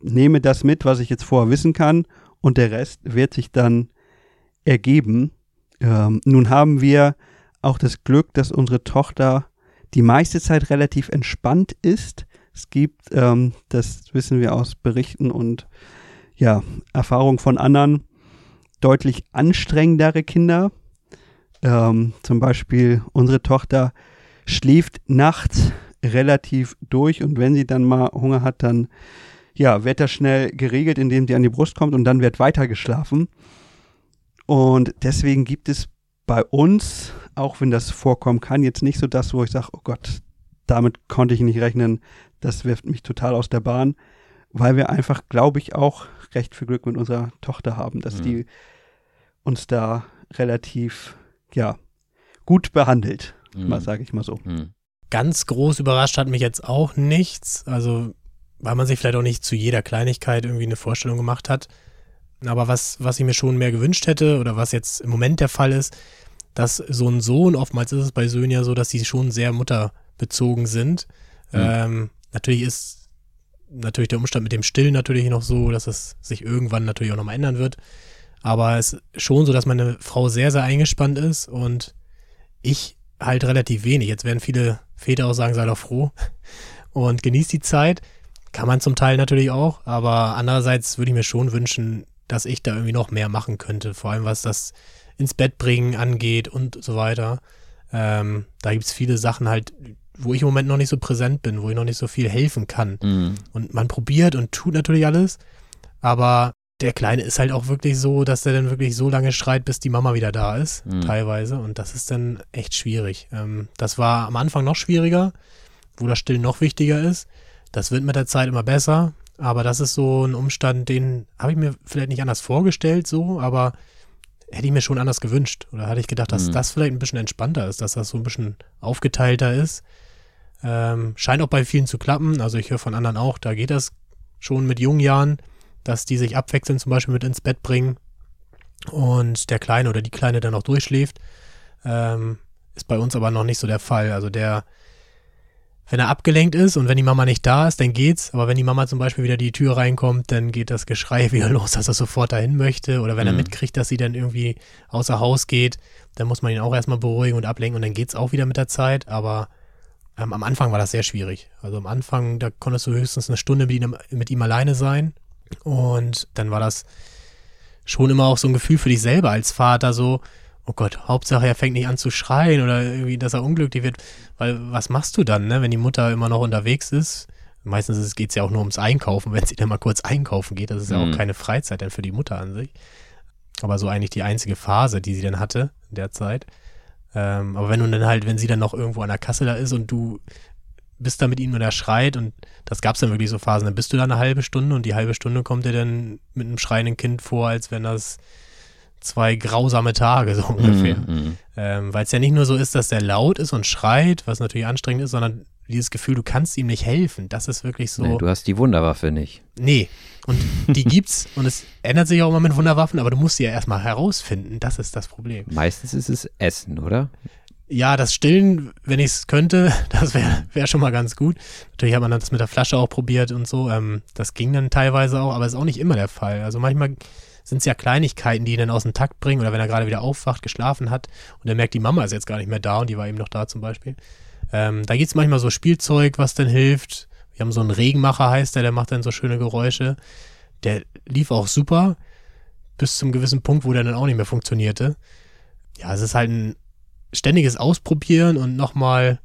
nehme das mit, was ich jetzt vorher wissen kann und der Rest wird sich dann ergeben. Ähm, nun haben wir auch das Glück, dass unsere Tochter die meiste Zeit relativ entspannt ist. Es gibt, ähm, das wissen wir aus Berichten und ja, Erfahrung von anderen, deutlich anstrengendere Kinder. Ähm, zum Beispiel unsere Tochter schläft nachts relativ durch und wenn sie dann mal Hunger hat, dann ja, wird das schnell geregelt, indem sie an die Brust kommt und dann wird weiter geschlafen. Und deswegen gibt es bei uns, auch wenn das vorkommen kann, jetzt nicht so das, wo ich sage, oh Gott, damit konnte ich nicht rechnen, das wirft mich total aus der Bahn, weil wir einfach, glaube ich, auch recht viel Glück mit unserer Tochter haben, dass Mhm. die uns da relativ, ja, gut behandelt, Hm. mal sage ich mal so. Hm. Ganz groß überrascht hat mich jetzt auch nichts. Also, weil man sich vielleicht auch nicht zu jeder Kleinigkeit irgendwie eine Vorstellung gemacht hat. Aber was, was ich mir schon mehr gewünscht hätte oder was jetzt im Moment der Fall ist, dass so ein Sohn, oftmals ist es bei Söhnen ja so, dass sie schon sehr mutterbezogen sind. Mhm. Ähm, natürlich ist natürlich der Umstand mit dem Stillen natürlich noch so, dass es sich irgendwann natürlich auch nochmal ändern wird. Aber es ist schon so, dass meine Frau sehr, sehr eingespannt ist und ich halt relativ wenig. Jetzt werden viele Väter auch sagen, sei doch froh und genießt die Zeit. Kann man zum Teil natürlich auch, aber andererseits würde ich mir schon wünschen, dass ich da irgendwie noch mehr machen könnte. Vor allem was das ins Bett bringen angeht und so weiter. Ähm, da gibt es viele Sachen halt, wo ich im Moment noch nicht so präsent bin, wo ich noch nicht so viel helfen kann. Hm. Und man probiert und tut natürlich alles, aber der Kleine ist halt auch wirklich so, dass der dann wirklich so lange schreit, bis die Mama wieder da ist, Mhm. teilweise. Und das ist dann echt schwierig. Ähm, das war am Anfang noch schwieriger, wo das Stillen noch wichtiger ist. Das wird mit der Zeit immer besser, aber das ist so ein Umstand, den habe ich mir vielleicht nicht anders vorgestellt, so, aber hätte ich mir schon anders gewünscht. Oder hatte ich gedacht, dass Mhm. das vielleicht ein bisschen entspannter ist, dass das so ein bisschen aufgeteilter ist. Ähm, scheint auch bei vielen zu klappen. Also ich höre von anderen auch, da geht das schon mit jungen Jahren, dass die sich abwechselnd zum Beispiel mit ins Bett bringen und der Kleine oder die Kleine dann auch durchschläft. Ähm, ist bei uns aber noch nicht so der Fall. Also der, wenn er abgelenkt ist und wenn die Mama nicht da ist, dann geht's. Aber wenn die Mama zum Beispiel wieder die Tür reinkommt, dann geht das Geschrei wieder los, dass er sofort dahin möchte. Oder wenn er Mhm. mitkriegt, dass sie dann irgendwie außer Haus geht, dann muss man ihn auch erstmal beruhigen und ablenken und dann geht's auch wieder mit der Zeit. Aber ähm, am Anfang war das sehr schwierig. Also am Anfang, da konntest du höchstens eine Stunde mit ihm, mit ihm alleine sein. Und dann war das schon immer auch so ein Gefühl für dich selber als Vater, so, oh Gott, Hauptsache er fängt nicht an zu schreien oder irgendwie, dass er unglücklich wird. Weil was machst du dann, ne, wenn die Mutter immer noch unterwegs ist? Meistens geht es ja auch nur ums Einkaufen, wenn sie dann mal kurz einkaufen geht. Das ist ja Mhm. auch keine Freizeit dann für die Mutter an sich. Aber so eigentlich die einzige Phase, die sie dann hatte in der Zeit. Ähm, aber wenn du dann halt, wenn sie dann noch irgendwo an der Kasse da ist und du bist da mit ihm und er schreit und das gab es dann wirklich so Phasen, dann bist du da eine halbe Stunde und die halbe Stunde kommt dir dann mit einem schreienden Kind vor, als wenn das zwei grausame Tage so ungefähr. Hm. Ähm, Weil es ja nicht nur so ist, dass der laut ist und schreit, was natürlich anstrengend ist, sondern dieses Gefühl, du kannst ihm nicht helfen. Das ist wirklich so. Nee, du hast die Wunderwaffe nicht. Nee. Und die gibt's und es ändert sich auch immer mit Wunderwaffen, aber du musst sie ja erstmal herausfinden. Das ist das Problem. Meistens ist es Essen, oder? Ja, das Stillen, wenn ich es könnte, das wäre wär schon mal ganz gut. Natürlich hat man das mit der Flasche auch probiert und so. Ähm, das ging dann teilweise auch, aber ist auch nicht immer der Fall. Also manchmal sind es ja Kleinigkeiten, die ihn dann aus dem Takt bringen oder wenn er gerade wieder aufwacht, geschlafen hat und er merkt, die Mama ist jetzt gar nicht mehr da und die war eben noch da zum Beispiel. Ähm, da gibt es manchmal so Spielzeug, was dann hilft. Wir haben so einen Regenmacher, heißt der, der macht dann so schöne Geräusche. Der lief auch super, bis zum gewissen Punkt, wo der dann auch nicht mehr funktionierte. Ja, es ist halt ein ständiges Ausprobieren und nochmal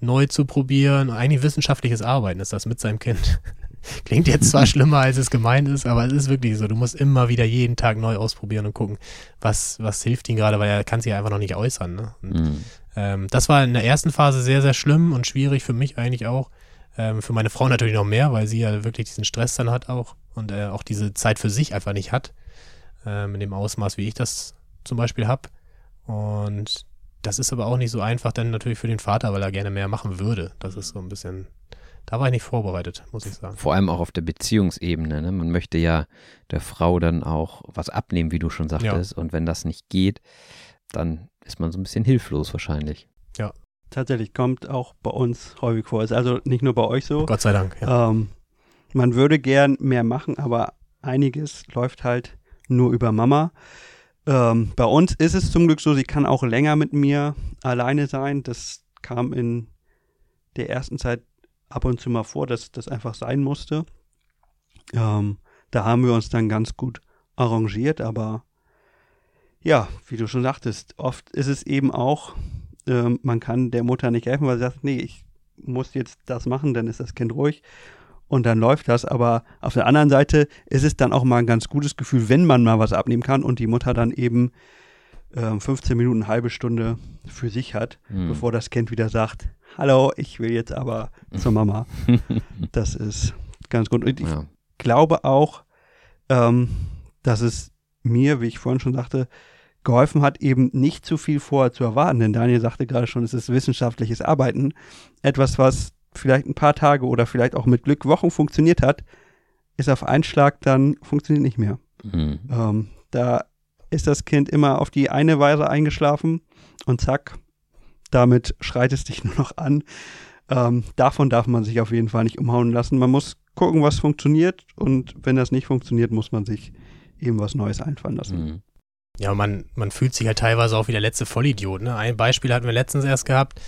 neu zu probieren. Und eigentlich wissenschaftliches Arbeiten ist das mit seinem Kind. Klingt jetzt zwar schlimmer, als es gemeint ist, aber es ist wirklich so. Du musst immer wieder jeden Tag neu ausprobieren und gucken, was, was hilft ihm gerade, weil er kann sich einfach noch nicht äußern. Ne? Und, Hm. ähm, das war in der ersten Phase sehr, sehr schlimm und schwierig für mich eigentlich auch. Ähm, für meine Frau natürlich noch mehr, weil sie ja wirklich diesen Stress dann hat auch und äh, auch diese Zeit für sich einfach nicht hat. Ähm, in dem Ausmaß, wie ich das zum Beispiel habe. Und das ist aber auch nicht so einfach dann natürlich für den Vater, weil er gerne mehr machen würde. Das ist so ein bisschen, da war ich nicht vorbereitet, muss ich sagen. Vor allem auch auf der Beziehungsebene. Ne? Man möchte ja der Frau dann auch was abnehmen, wie du schon sagtest. Und wenn das nicht geht, dann ist man so ein bisschen hilflos wahrscheinlich. tatsächlich kommt auch bei uns häufig vor. Ist also nicht nur bei euch so. Gott sei Dank. Ja. Ähm, man würde gern mehr machen, aber einiges läuft halt nur über Mama. Ähm, bei uns ist es zum Glück so, sie kann auch länger mit mir alleine sein. Das kam in der ersten Zeit ab und zu mal vor, dass das einfach sein musste. Ähm, da haben wir uns dann ganz gut arrangiert, aber ja, wie du schon sagtest, oft ist es eben auch, ähm, man kann der Mutter nicht helfen, weil sie sagt, nee, ich muss jetzt das machen, dann ist das Kind ruhig und dann läuft das. Aber auf der anderen Seite ist es dann auch mal ein ganz gutes Gefühl, wenn man mal was abnehmen kann und die Mutter dann eben äh, 15 Minuten, eine halbe Stunde für sich hat, mhm. bevor das Kind wieder sagt, hallo, ich will jetzt aber zur Mama. das ist ganz gut. Und ich ja. glaube auch, ähm, dass es mir, wie ich vorhin schon sagte, geholfen hat, eben nicht zu viel vorher zu erwarten. Denn Daniel sagte gerade schon, es ist wissenschaftliches Arbeiten. Etwas, was vielleicht ein paar Tage oder vielleicht auch mit Glück Wochen funktioniert hat, ist auf einen Schlag dann funktioniert nicht mehr. Mhm. Ähm, da ist das Kind immer auf die eine Weise eingeschlafen und zack, damit schreit es dich nur noch an. Ähm, davon darf man sich auf jeden Fall nicht umhauen lassen. Man muss gucken, was funktioniert und wenn das nicht funktioniert, muss man sich eben was Neues einfallen lassen. Mhm. Ja, man, man fühlt sich halt teilweise auch wie der letzte Vollidiot. Ne? Ein Beispiel hatten wir letztens erst gehabt.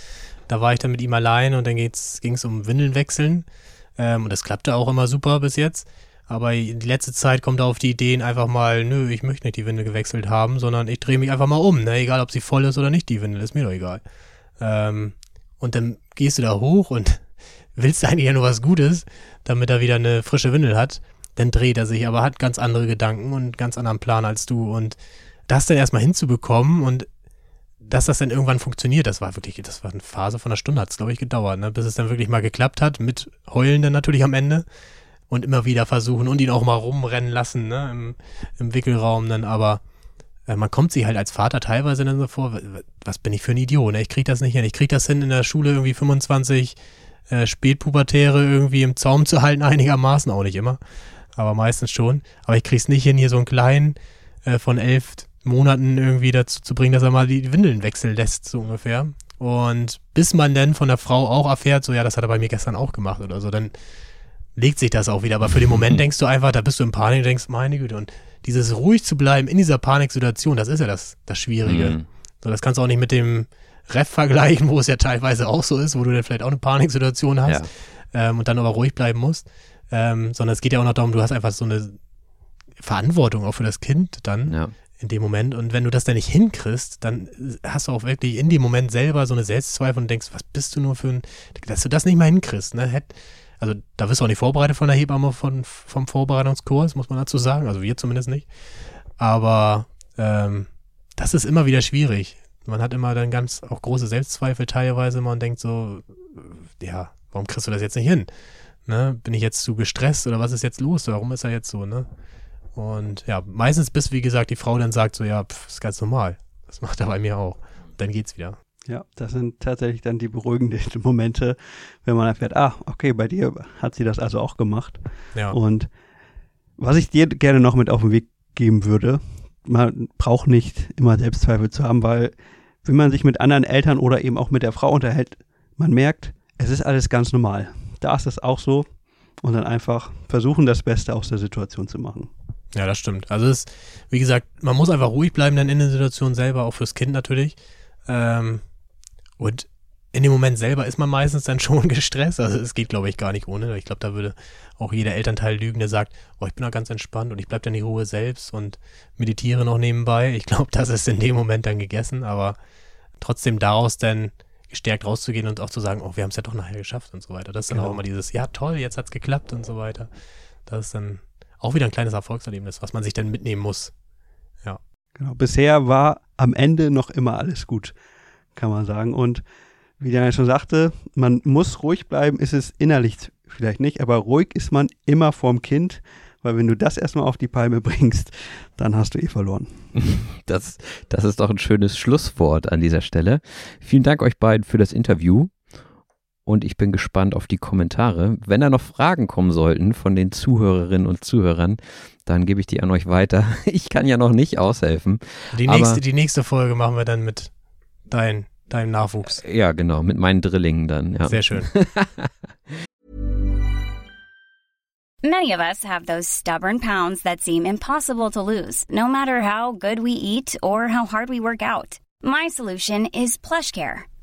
Da war ich dann mit ihm allein und dann ging es um Windeln wechseln. Ähm, und das klappte auch immer super bis jetzt. Aber die letzte Zeit kommt er auf die Ideen einfach mal, nö, ich möchte nicht die Windel gewechselt haben, sondern ich drehe mich einfach mal um, ne? egal ob sie voll ist oder nicht, die Windel, ist mir doch egal. Ähm, und dann gehst du da hoch und willst eigentlich ja nur was Gutes, damit er wieder eine frische Windel hat. Dann dreht er sich, aber hat ganz andere Gedanken und ganz anderen Plan als du. Und das dann erstmal hinzubekommen und dass das dann irgendwann funktioniert, das war wirklich, das war eine Phase von einer Stunde, hat es, glaube ich, gedauert, ne? bis es dann wirklich mal geklappt hat, mit Heulen dann natürlich am Ende und immer wieder versuchen und ihn auch mal rumrennen lassen, ne, im, im Wickelraum dann, aber äh, man kommt sich halt als Vater teilweise dann so vor, was bin ich für ein Idiot, ne? ich krieg das nicht hin, ich krieg das hin, in der Schule irgendwie 25 äh, Spätpubertäre irgendwie im Zaum zu halten, einigermaßen, auch nicht immer, aber meistens schon, aber ich krieg's nicht hin, hier so einen kleinen äh, von elf Monaten irgendwie dazu zu bringen, dass er mal die Windeln wechseln lässt, so ungefähr. Und bis man dann von der Frau auch erfährt, so ja, das hat er bei mir gestern auch gemacht oder so, dann legt sich das auch wieder. Aber für den Moment denkst du einfach, da bist du in Panik und denkst, meine Güte. Und dieses ruhig zu bleiben in dieser Paniksituation, das ist ja das, das Schwierige. Mhm. So, das kannst du auch nicht mit dem Ref vergleichen, wo es ja teilweise auch so ist, wo du dann vielleicht auch eine Paniksituation hast ja. ähm, und dann aber ruhig bleiben musst. Ähm, sondern es geht ja auch noch darum, du hast einfach so eine Verantwortung auch für das Kind dann. Ja in dem Moment. Und wenn du das dann nicht hinkriegst, dann hast du auch wirklich in dem Moment selber so eine Selbstzweifel und denkst, was bist du nur für ein, dass du das nicht mal hinkriegst. Ne? Also da wirst du auch nicht vorbereitet von der Hebamme von, vom Vorbereitungskurs, muss man dazu sagen. Also wir zumindest nicht. Aber ähm, das ist immer wieder schwierig. Man hat immer dann ganz auch große Selbstzweifel teilweise immer und denkt so, ja, warum kriegst du das jetzt nicht hin? Ne? Bin ich jetzt zu gestresst oder was ist jetzt los? Warum ist er jetzt so, ne? Und ja, meistens bis, wie gesagt, die Frau dann sagt so, ja, pff, ist ganz normal. Das macht er bei mir auch. Und dann geht's wieder. Ja, das sind tatsächlich dann die beruhigenden Momente, wenn man erfährt, ah, okay, bei dir hat sie das also auch gemacht. Ja. Und was ich dir gerne noch mit auf den Weg geben würde, man braucht nicht immer Selbstzweifel zu haben, weil wenn man sich mit anderen Eltern oder eben auch mit der Frau unterhält, man merkt, es ist alles ganz normal. Da ist es auch so und dann einfach versuchen, das Beste aus der Situation zu machen. Ja, das stimmt. Also es ist, wie gesagt, man muss einfach ruhig bleiben dann in der Situation selber, auch fürs Kind natürlich. Ähm, und in dem Moment selber ist man meistens dann schon gestresst. Also es geht, glaube ich, gar nicht ohne. Ich glaube, da würde auch jeder Elternteil lügen, der sagt, oh, ich bin da ganz entspannt und ich bleibe dann die Ruhe selbst und meditiere noch nebenbei. Ich glaube, das ist in dem Moment dann gegessen, aber trotzdem daraus dann gestärkt rauszugehen und auch zu sagen, oh, wir haben es ja doch nachher geschafft und so weiter. Das ist dann genau. auch immer dieses, ja toll, jetzt hat es geklappt und so weiter. Das ist dann auch wieder ein kleines Erfolgserlebnis, was man sich dann mitnehmen muss. Ja. Genau. Bisher war am Ende noch immer alles gut, kann man sagen. Und wie Daniel schon sagte, man muss ruhig bleiben, ist es innerlich vielleicht nicht, aber ruhig ist man immer vorm Kind, weil wenn du das erstmal auf die Palme bringst, dann hast du eh verloren. Das, das ist doch ein schönes Schlusswort an dieser Stelle. Vielen Dank euch beiden für das Interview und ich bin gespannt auf die Kommentare. Wenn da noch Fragen kommen sollten von den Zuhörerinnen und Zuhörern, dann gebe ich die an euch weiter. Ich kann ja noch nicht aushelfen. Die nächste, die nächste Folge machen wir dann mit deinen deinem Nachwuchs. Ja, genau, mit meinen Drillingen dann. Ja. Sehr schön. Many of us have those stubborn pounds that seem impossible to lose, no matter how good we eat or how hard we work out. My solution is PlushCare.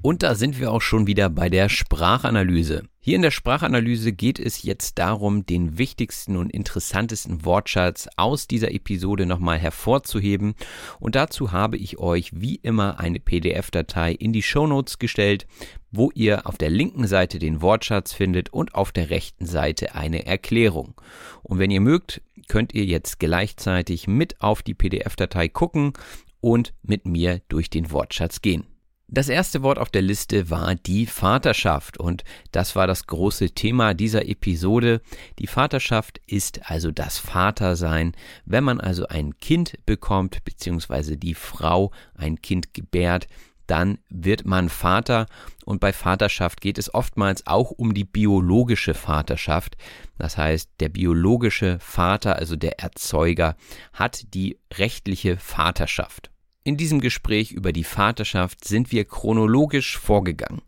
Und da sind wir auch schon wieder bei der Sprachanalyse. Hier in der Sprachanalyse geht es jetzt darum, den wichtigsten und interessantesten Wortschatz aus dieser Episode nochmal hervorzuheben. Und dazu habe ich euch wie immer eine PDF-Datei in die Shownotes gestellt, wo ihr auf der linken Seite den Wortschatz findet und auf der rechten Seite eine Erklärung. Und wenn ihr mögt, könnt ihr jetzt gleichzeitig mit auf die PDF-Datei gucken und mit mir durch den Wortschatz gehen. Das erste Wort auf der Liste war die Vaterschaft und das war das große Thema dieser Episode. Die Vaterschaft ist also das Vatersein. Wenn man also ein Kind bekommt, beziehungsweise die Frau ein Kind gebärt, dann wird man Vater und bei Vaterschaft geht es oftmals auch um die biologische Vaterschaft. Das heißt, der biologische Vater, also der Erzeuger, hat die rechtliche Vaterschaft. In diesem Gespräch über die Vaterschaft sind wir chronologisch vorgegangen.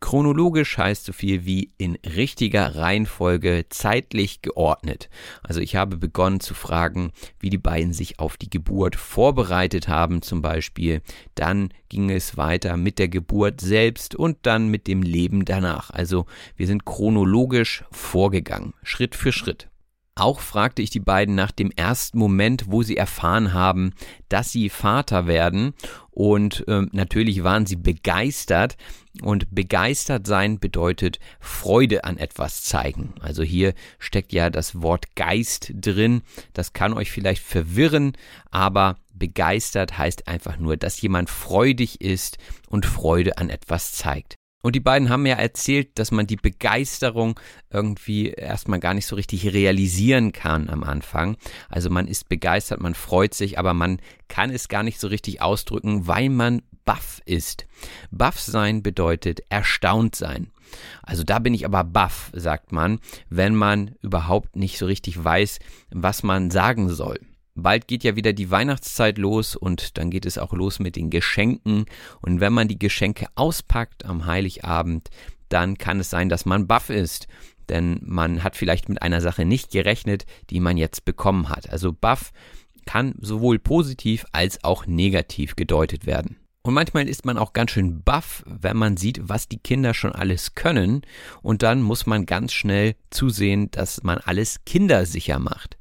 Chronologisch heißt so viel wie in richtiger Reihenfolge zeitlich geordnet. Also ich habe begonnen zu fragen, wie die beiden sich auf die Geburt vorbereitet haben zum Beispiel. Dann ging es weiter mit der Geburt selbst und dann mit dem Leben danach. Also wir sind chronologisch vorgegangen, Schritt für Schritt. Auch fragte ich die beiden nach dem ersten Moment, wo sie erfahren haben, dass sie Vater werden. Und äh, natürlich waren sie begeistert. Und begeistert sein bedeutet Freude an etwas zeigen. Also hier steckt ja das Wort Geist drin. Das kann euch vielleicht verwirren, aber begeistert heißt einfach nur, dass jemand freudig ist und Freude an etwas zeigt. Und die beiden haben ja erzählt, dass man die Begeisterung irgendwie erstmal gar nicht so richtig realisieren kann am Anfang. Also man ist begeistert, man freut sich, aber man kann es gar nicht so richtig ausdrücken, weil man baff ist. Baff sein bedeutet erstaunt sein. Also da bin ich aber baff, sagt man, wenn man überhaupt nicht so richtig weiß, was man sagen soll. Bald geht ja wieder die Weihnachtszeit los und dann geht es auch los mit den Geschenken. Und wenn man die Geschenke auspackt am Heiligabend, dann kann es sein, dass man baff ist. Denn man hat vielleicht mit einer Sache nicht gerechnet, die man jetzt bekommen hat. Also baff kann sowohl positiv als auch negativ gedeutet werden. Und manchmal ist man auch ganz schön baff, wenn man sieht, was die Kinder schon alles können. Und dann muss man ganz schnell zusehen, dass man alles kindersicher macht.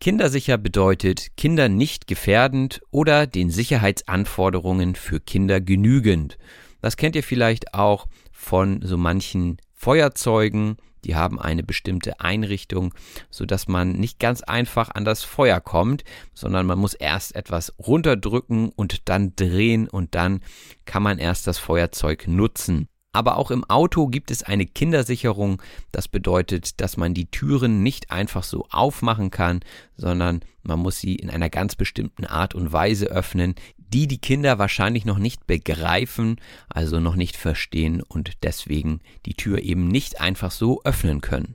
Kindersicher bedeutet Kinder nicht gefährdend oder den Sicherheitsanforderungen für Kinder genügend. Das kennt ihr vielleicht auch von so manchen Feuerzeugen, die haben eine bestimmte Einrichtung, so dass man nicht ganz einfach an das Feuer kommt, sondern man muss erst etwas runterdrücken und dann drehen und dann kann man erst das Feuerzeug nutzen. Aber auch im Auto gibt es eine Kindersicherung. Das bedeutet, dass man die Türen nicht einfach so aufmachen kann, sondern man muss sie in einer ganz bestimmten Art und Weise öffnen, die die Kinder wahrscheinlich noch nicht begreifen, also noch nicht verstehen und deswegen die Tür eben nicht einfach so öffnen können.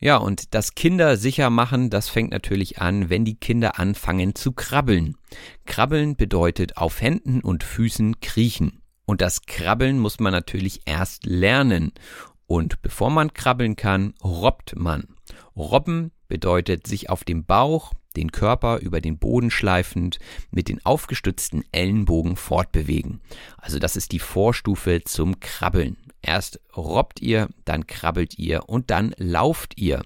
Ja, und das Kinder sicher machen, das fängt natürlich an, wenn die Kinder anfangen zu krabbeln. Krabbeln bedeutet auf Händen und Füßen kriechen. Und das Krabbeln muss man natürlich erst lernen. Und bevor man krabbeln kann, robbt man. Robben bedeutet sich auf dem Bauch, den Körper über den Boden schleifend, mit den aufgestützten Ellenbogen fortbewegen. Also das ist die Vorstufe zum Krabbeln. Erst robbt ihr, dann krabbelt ihr und dann lauft ihr.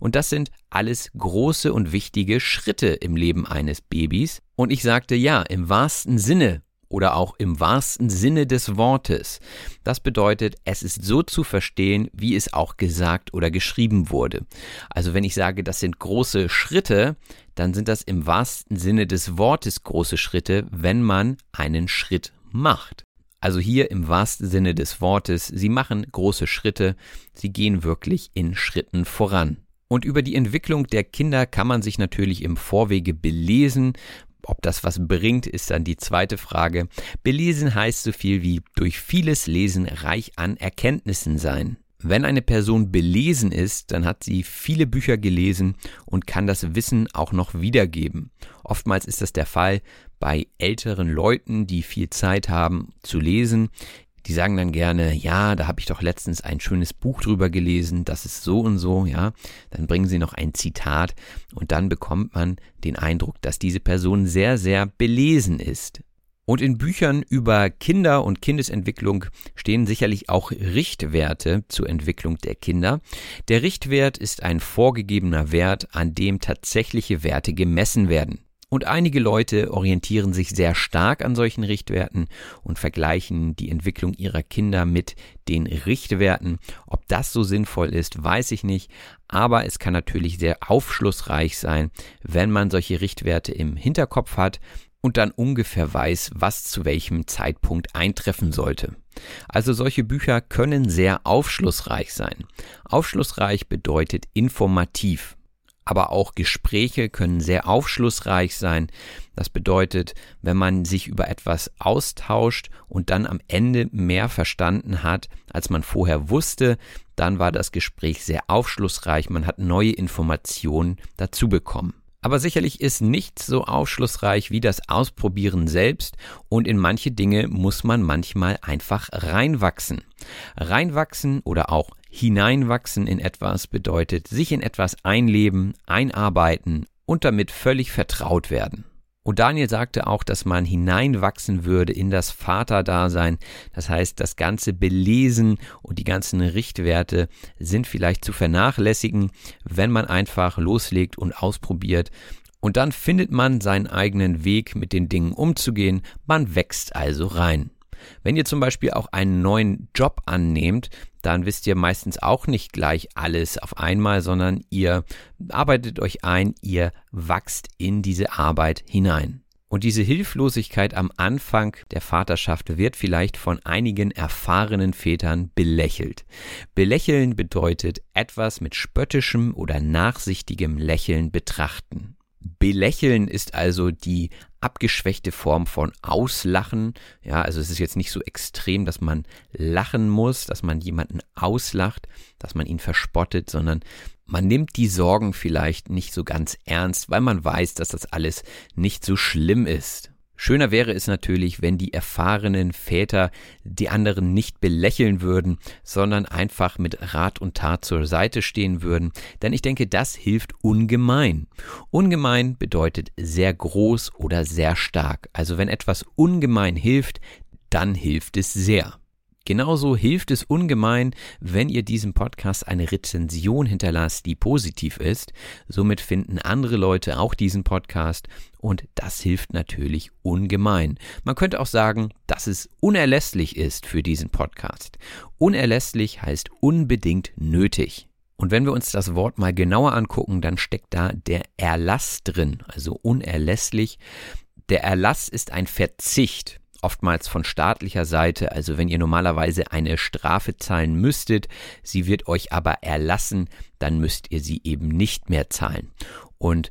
Und das sind alles große und wichtige Schritte im Leben eines Babys. Und ich sagte ja, im wahrsten Sinne oder auch im wahrsten Sinne des Wortes. Das bedeutet, es ist so zu verstehen, wie es auch gesagt oder geschrieben wurde. Also wenn ich sage, das sind große Schritte, dann sind das im wahrsten Sinne des Wortes große Schritte, wenn man einen Schritt macht. Also hier im wahrsten Sinne des Wortes, sie machen große Schritte, sie gehen wirklich in Schritten voran. Und über die Entwicklung der Kinder kann man sich natürlich im Vorwege belesen. Ob das was bringt, ist dann die zweite Frage. Belesen heißt so viel wie durch vieles Lesen reich an Erkenntnissen sein. Wenn eine Person belesen ist, dann hat sie viele Bücher gelesen und kann das Wissen auch noch wiedergeben. Oftmals ist das der Fall bei älteren Leuten, die viel Zeit haben zu lesen. Die sagen dann gerne, ja, da habe ich doch letztens ein schönes Buch drüber gelesen, das ist so und so, ja. Dann bringen sie noch ein Zitat und dann bekommt man den Eindruck, dass diese Person sehr, sehr belesen ist. Und in Büchern über Kinder und Kindesentwicklung stehen sicherlich auch Richtwerte zur Entwicklung der Kinder. Der Richtwert ist ein vorgegebener Wert, an dem tatsächliche Werte gemessen werden. Und einige Leute orientieren sich sehr stark an solchen Richtwerten und vergleichen die Entwicklung ihrer Kinder mit den Richtwerten. Ob das so sinnvoll ist, weiß ich nicht. Aber es kann natürlich sehr aufschlussreich sein, wenn man solche Richtwerte im Hinterkopf hat und dann ungefähr weiß, was zu welchem Zeitpunkt eintreffen sollte. Also solche Bücher können sehr aufschlussreich sein. Aufschlussreich bedeutet informativ. Aber auch Gespräche können sehr aufschlussreich sein. Das bedeutet, wenn man sich über etwas austauscht und dann am Ende mehr verstanden hat, als man vorher wusste, dann war das Gespräch sehr aufschlussreich. Man hat neue Informationen dazu bekommen. Aber sicherlich ist nichts so aufschlussreich wie das Ausprobieren selbst und in manche Dinge muss man manchmal einfach reinwachsen. Reinwachsen oder auch hineinwachsen in etwas bedeutet sich in etwas einleben, einarbeiten und damit völlig vertraut werden. Und Daniel sagte auch, dass man hineinwachsen würde in das Vaterdasein. Das heißt, das ganze Belesen und die ganzen Richtwerte sind vielleicht zu vernachlässigen, wenn man einfach loslegt und ausprobiert. Und dann findet man seinen eigenen Weg, mit den Dingen umzugehen. Man wächst also rein. Wenn ihr zum Beispiel auch einen neuen Job annehmt, dann wisst ihr meistens auch nicht gleich alles auf einmal, sondern ihr arbeitet euch ein, ihr wachst in diese Arbeit hinein. Und diese Hilflosigkeit am Anfang der Vaterschaft wird vielleicht von einigen erfahrenen Vätern belächelt. Belächeln bedeutet etwas mit spöttischem oder nachsichtigem Lächeln betrachten. Belächeln ist also die abgeschwächte Form von Auslachen. Ja, also es ist jetzt nicht so extrem, dass man lachen muss, dass man jemanden auslacht, dass man ihn verspottet, sondern man nimmt die Sorgen vielleicht nicht so ganz ernst, weil man weiß, dass das alles nicht so schlimm ist. Schöner wäre es natürlich, wenn die erfahrenen Väter die anderen nicht belächeln würden, sondern einfach mit Rat und Tat zur Seite stehen würden, denn ich denke, das hilft ungemein. Ungemein bedeutet sehr groß oder sehr stark. Also wenn etwas ungemein hilft, dann hilft es sehr. Genauso hilft es ungemein, wenn ihr diesem Podcast eine Rezension hinterlasst, die positiv ist. Somit finden andere Leute auch diesen Podcast und das hilft natürlich ungemein. Man könnte auch sagen, dass es unerlässlich ist für diesen Podcast. Unerlässlich heißt unbedingt nötig. Und wenn wir uns das Wort mal genauer angucken, dann steckt da der Erlass drin, also unerlässlich. Der Erlass ist ein Verzicht oftmals von staatlicher Seite, also wenn ihr normalerweise eine Strafe zahlen müsstet, sie wird euch aber erlassen, dann müsst ihr sie eben nicht mehr zahlen. Und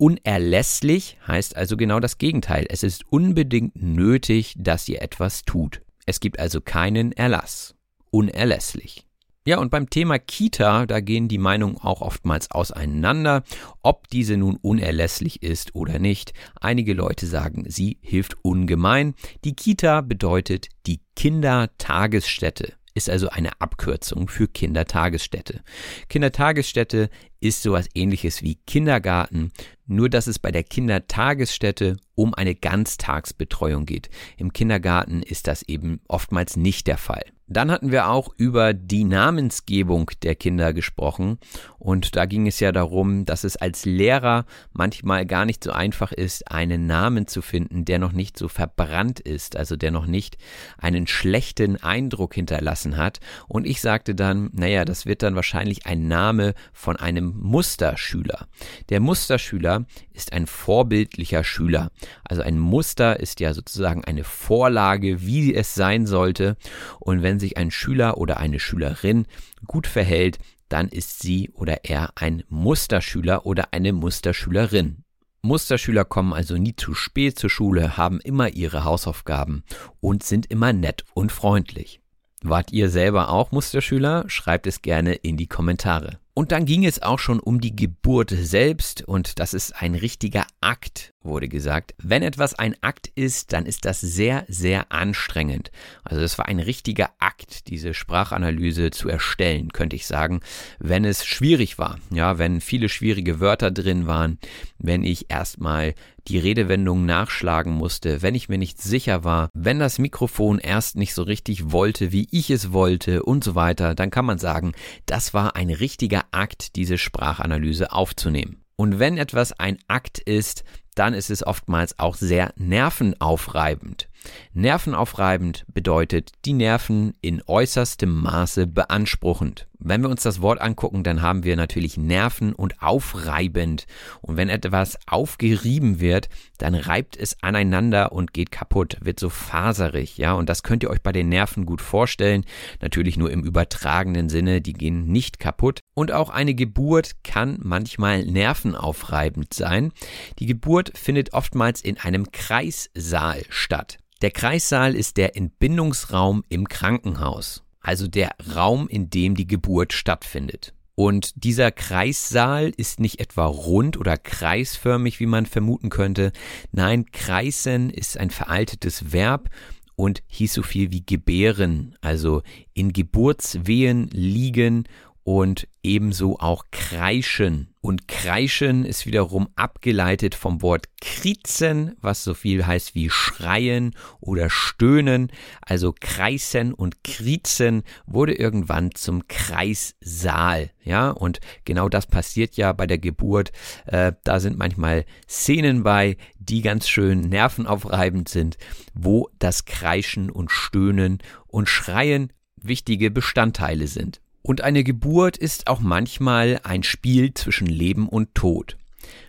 unerlässlich heißt also genau das Gegenteil. Es ist unbedingt nötig, dass ihr etwas tut. Es gibt also keinen Erlass. Unerlässlich. Ja, und beim Thema Kita, da gehen die Meinungen auch oftmals auseinander, ob diese nun unerlässlich ist oder nicht. Einige Leute sagen, sie hilft ungemein. Die Kita bedeutet die Kindertagesstätte ist also eine Abkürzung für Kindertagesstätte. Kindertagesstätte ist sowas ähnliches wie Kindergarten, nur dass es bei der Kindertagesstätte um eine Ganztagsbetreuung geht. Im Kindergarten ist das eben oftmals nicht der Fall. Dann hatten wir auch über die Namensgebung der Kinder gesprochen und da ging es ja darum, dass es als Lehrer manchmal gar nicht so einfach ist, einen Namen zu finden, der noch nicht so verbrannt ist, also der noch nicht einen schlechten Eindruck hinterlassen hat. Und ich sagte dann, naja, das wird dann wahrscheinlich ein Name von einem Musterschüler. Der Musterschüler ist ein vorbildlicher Schüler. Also ein Muster ist ja sozusagen eine Vorlage, wie es sein sollte. Und wenn sich ein Schüler oder eine Schülerin gut verhält, dann ist sie oder er ein Musterschüler oder eine Musterschülerin. Musterschüler kommen also nie zu spät zur Schule, haben immer ihre Hausaufgaben und sind immer nett und freundlich. Wart ihr selber auch Musterschüler? Schreibt es gerne in die Kommentare. Und dann ging es auch schon um die Geburt selbst und das ist ein richtiger Akt, wurde gesagt. Wenn etwas ein Akt ist, dann ist das sehr, sehr anstrengend. Also es war ein richtiger Akt, diese Sprachanalyse zu erstellen, könnte ich sagen, wenn es schwierig war. Ja, wenn viele schwierige Wörter drin waren, wenn ich erstmal die Redewendung nachschlagen musste, wenn ich mir nicht sicher war, wenn das Mikrofon erst nicht so richtig wollte, wie ich es wollte und so weiter, dann kann man sagen, das war ein richtiger Akt, diese Sprachanalyse aufzunehmen. Und wenn etwas ein Akt ist, dann ist es oftmals auch sehr nervenaufreibend. Nervenaufreibend bedeutet die Nerven in äußerstem Maße beanspruchend. Wenn wir uns das Wort angucken, dann haben wir natürlich Nerven und aufreibend. Und wenn etwas aufgerieben wird, dann reibt es aneinander und geht kaputt, wird so faserig, ja. Und das könnt ihr euch bei den Nerven gut vorstellen. Natürlich nur im übertragenen Sinne, die gehen nicht kaputt. Und auch eine Geburt kann manchmal nervenaufreibend sein. Die Geburt findet oftmals in einem Kreissaal statt. Der Kreissaal ist der Entbindungsraum im Krankenhaus, also der Raum, in dem die Geburt stattfindet. Und dieser Kreissaal ist nicht etwa rund oder kreisförmig, wie man vermuten könnte. Nein, kreisen ist ein veraltetes Verb und hieß so viel wie gebären, also in Geburtswehen liegen und ebenso auch kreischen. Und kreischen ist wiederum abgeleitet vom Wort krizen, was so viel heißt wie schreien oder stöhnen. Also kreisen und krizen wurde irgendwann zum Kreissaal. Ja, und genau das passiert ja bei der Geburt. Äh, da sind manchmal Szenen bei, die ganz schön nervenaufreibend sind, wo das Kreischen und Stöhnen und Schreien wichtige Bestandteile sind. Und eine Geburt ist auch manchmal ein Spiel zwischen Leben und Tod.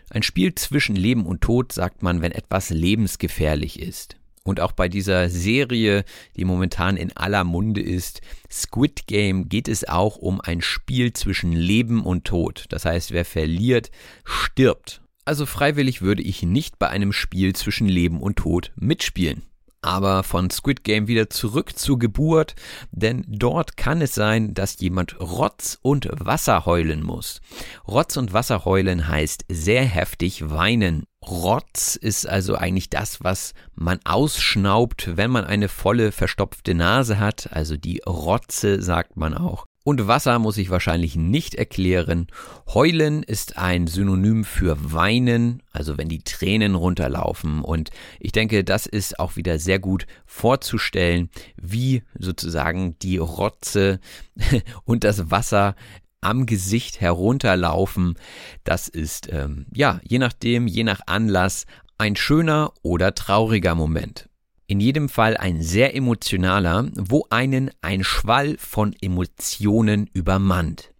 Ein Spiel zwischen Leben und Tod sagt man, wenn etwas lebensgefährlich ist. Und auch bei dieser Serie, die momentan in aller Munde ist, Squid Game, geht es auch um ein Spiel zwischen Leben und Tod. Das heißt, wer verliert, stirbt. Also freiwillig würde ich nicht bei einem Spiel zwischen Leben und Tod mitspielen. Aber von Squid Game wieder zurück zur Geburt, denn dort kann es sein, dass jemand Rotz und Wasser heulen muss. Rotz und Wasser heulen heißt sehr heftig weinen. Rotz ist also eigentlich das, was man ausschnaubt, wenn man eine volle verstopfte Nase hat, also die Rotze sagt man auch. Und Wasser muss ich wahrscheinlich nicht erklären. Heulen ist ein Synonym für weinen, also wenn die Tränen runterlaufen. Und ich denke, das ist auch wieder sehr gut vorzustellen, wie sozusagen die Rotze und das Wasser am Gesicht herunterlaufen. Das ist, ähm, ja, je nachdem, je nach Anlass, ein schöner oder trauriger Moment in jedem Fall ein sehr emotionaler, wo einen ein Schwall von Emotionen übermannt.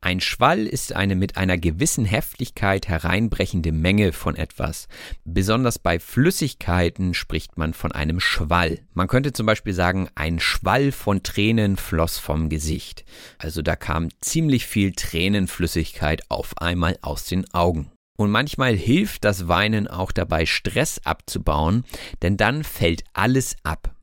Ein Schwall ist eine mit einer gewissen Heftigkeit hereinbrechende Menge von etwas. Besonders bei Flüssigkeiten spricht man von einem Schwall. Man könnte zum Beispiel sagen, ein Schwall von Tränen floss vom Gesicht. Also da kam ziemlich viel Tränenflüssigkeit auf einmal aus den Augen. Und manchmal hilft das Weinen auch dabei, Stress abzubauen, denn dann fällt alles ab.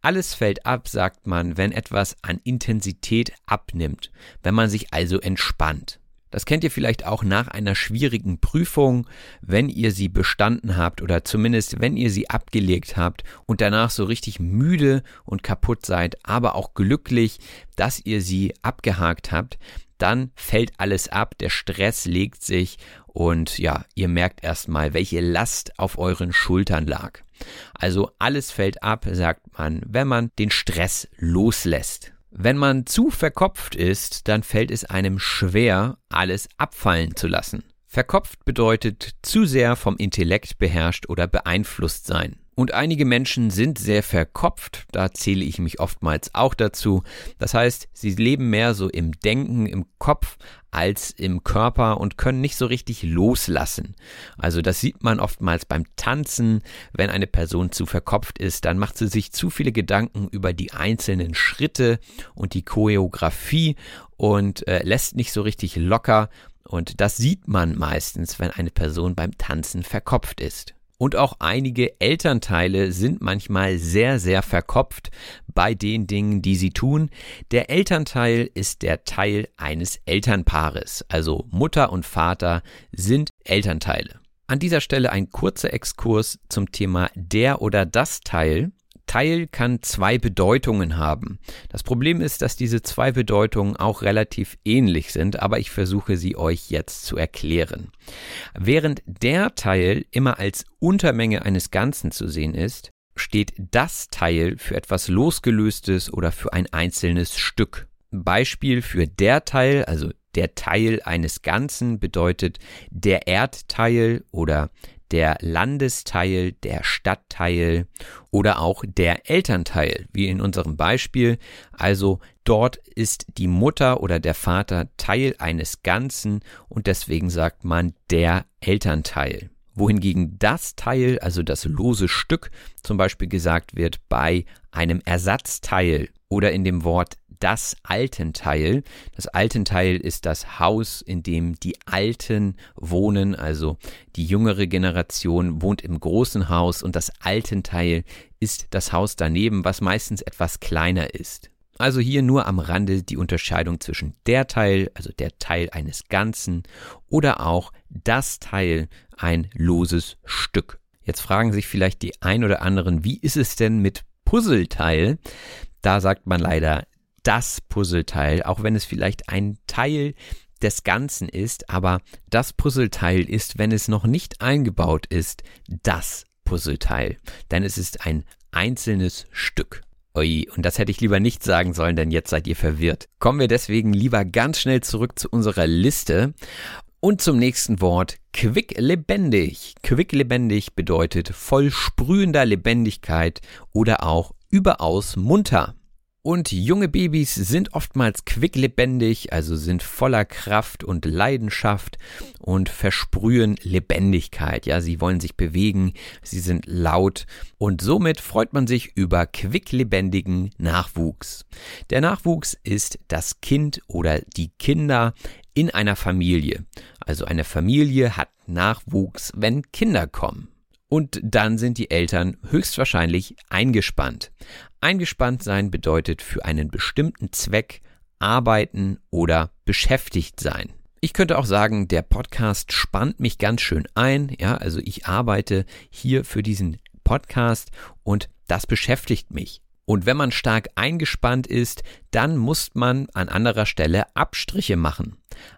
Alles fällt ab, sagt man, wenn etwas an Intensität abnimmt, wenn man sich also entspannt. Das kennt ihr vielleicht auch nach einer schwierigen Prüfung, wenn ihr sie bestanden habt oder zumindest wenn ihr sie abgelegt habt und danach so richtig müde und kaputt seid, aber auch glücklich, dass ihr sie abgehakt habt, dann fällt alles ab, der Stress legt sich und ja, ihr merkt erstmal, welche Last auf euren Schultern lag. Also alles fällt ab, sagt man, wenn man den Stress loslässt. Wenn man zu verkopft ist, dann fällt es einem schwer, alles abfallen zu lassen. Verkopft bedeutet zu sehr vom Intellekt beherrscht oder beeinflusst sein. Und einige Menschen sind sehr verkopft, da zähle ich mich oftmals auch dazu. Das heißt, sie leben mehr so im Denken, im Kopf als im Körper und können nicht so richtig loslassen. Also das sieht man oftmals beim Tanzen, wenn eine Person zu verkopft ist, dann macht sie sich zu viele Gedanken über die einzelnen Schritte und die Choreografie und äh, lässt nicht so richtig locker und das sieht man meistens, wenn eine Person beim Tanzen verkopft ist. Und auch einige Elternteile sind manchmal sehr, sehr verkopft bei den Dingen, die sie tun. Der Elternteil ist der Teil eines Elternpaares, also Mutter und Vater sind Elternteile. An dieser Stelle ein kurzer Exkurs zum Thema der oder das Teil. Teil kann zwei Bedeutungen haben. Das Problem ist, dass diese zwei Bedeutungen auch relativ ähnlich sind, aber ich versuche sie euch jetzt zu erklären. Während der Teil immer als Untermenge eines Ganzen zu sehen ist, steht das Teil für etwas Losgelöstes oder für ein einzelnes Stück. Beispiel für der Teil, also der Teil eines Ganzen bedeutet der Erdteil oder der Landesteil, der Stadtteil oder auch der Elternteil, wie in unserem Beispiel. Also dort ist die Mutter oder der Vater Teil eines Ganzen und deswegen sagt man der Elternteil. Wohingegen das Teil, also das lose Stück, zum Beispiel gesagt wird bei einem Ersatzteil oder in dem Wort das Altenteil. Das Altenteil ist das Haus, in dem die Alten wohnen, also die jüngere Generation wohnt im großen Haus und das Altenteil ist das Haus daneben, was meistens etwas kleiner ist. Also hier nur am Rande die Unterscheidung zwischen der Teil, also der Teil eines Ganzen, oder auch das Teil, ein loses Stück. Jetzt fragen sich vielleicht die ein oder anderen, wie ist es denn mit Puzzleteil? Da sagt man leider das Puzzleteil, auch wenn es vielleicht ein Teil des Ganzen ist, aber das Puzzleteil ist, wenn es noch nicht eingebaut ist, das Puzzleteil. Denn es ist ein einzelnes Stück. Ui, und das hätte ich lieber nicht sagen sollen, denn jetzt seid ihr verwirrt. Kommen wir deswegen lieber ganz schnell zurück zu unserer Liste und zum nächsten Wort quicklebendig. Quicklebendig bedeutet voll sprühender Lebendigkeit oder auch überaus munter. Und junge Babys sind oftmals quicklebendig, also sind voller Kraft und Leidenschaft und versprühen Lebendigkeit. Ja, sie wollen sich bewegen, sie sind laut und somit freut man sich über quicklebendigen Nachwuchs. Der Nachwuchs ist das Kind oder die Kinder in einer Familie. Also eine Familie hat Nachwuchs, wenn Kinder kommen. Und dann sind die Eltern höchstwahrscheinlich eingespannt. Eingespannt sein bedeutet für einen bestimmten Zweck arbeiten oder beschäftigt sein. Ich könnte auch sagen, der Podcast spannt mich ganz schön ein. Ja, also ich arbeite hier für diesen Podcast und das beschäftigt mich. Und wenn man stark eingespannt ist, dann muss man an anderer Stelle Abstriche machen.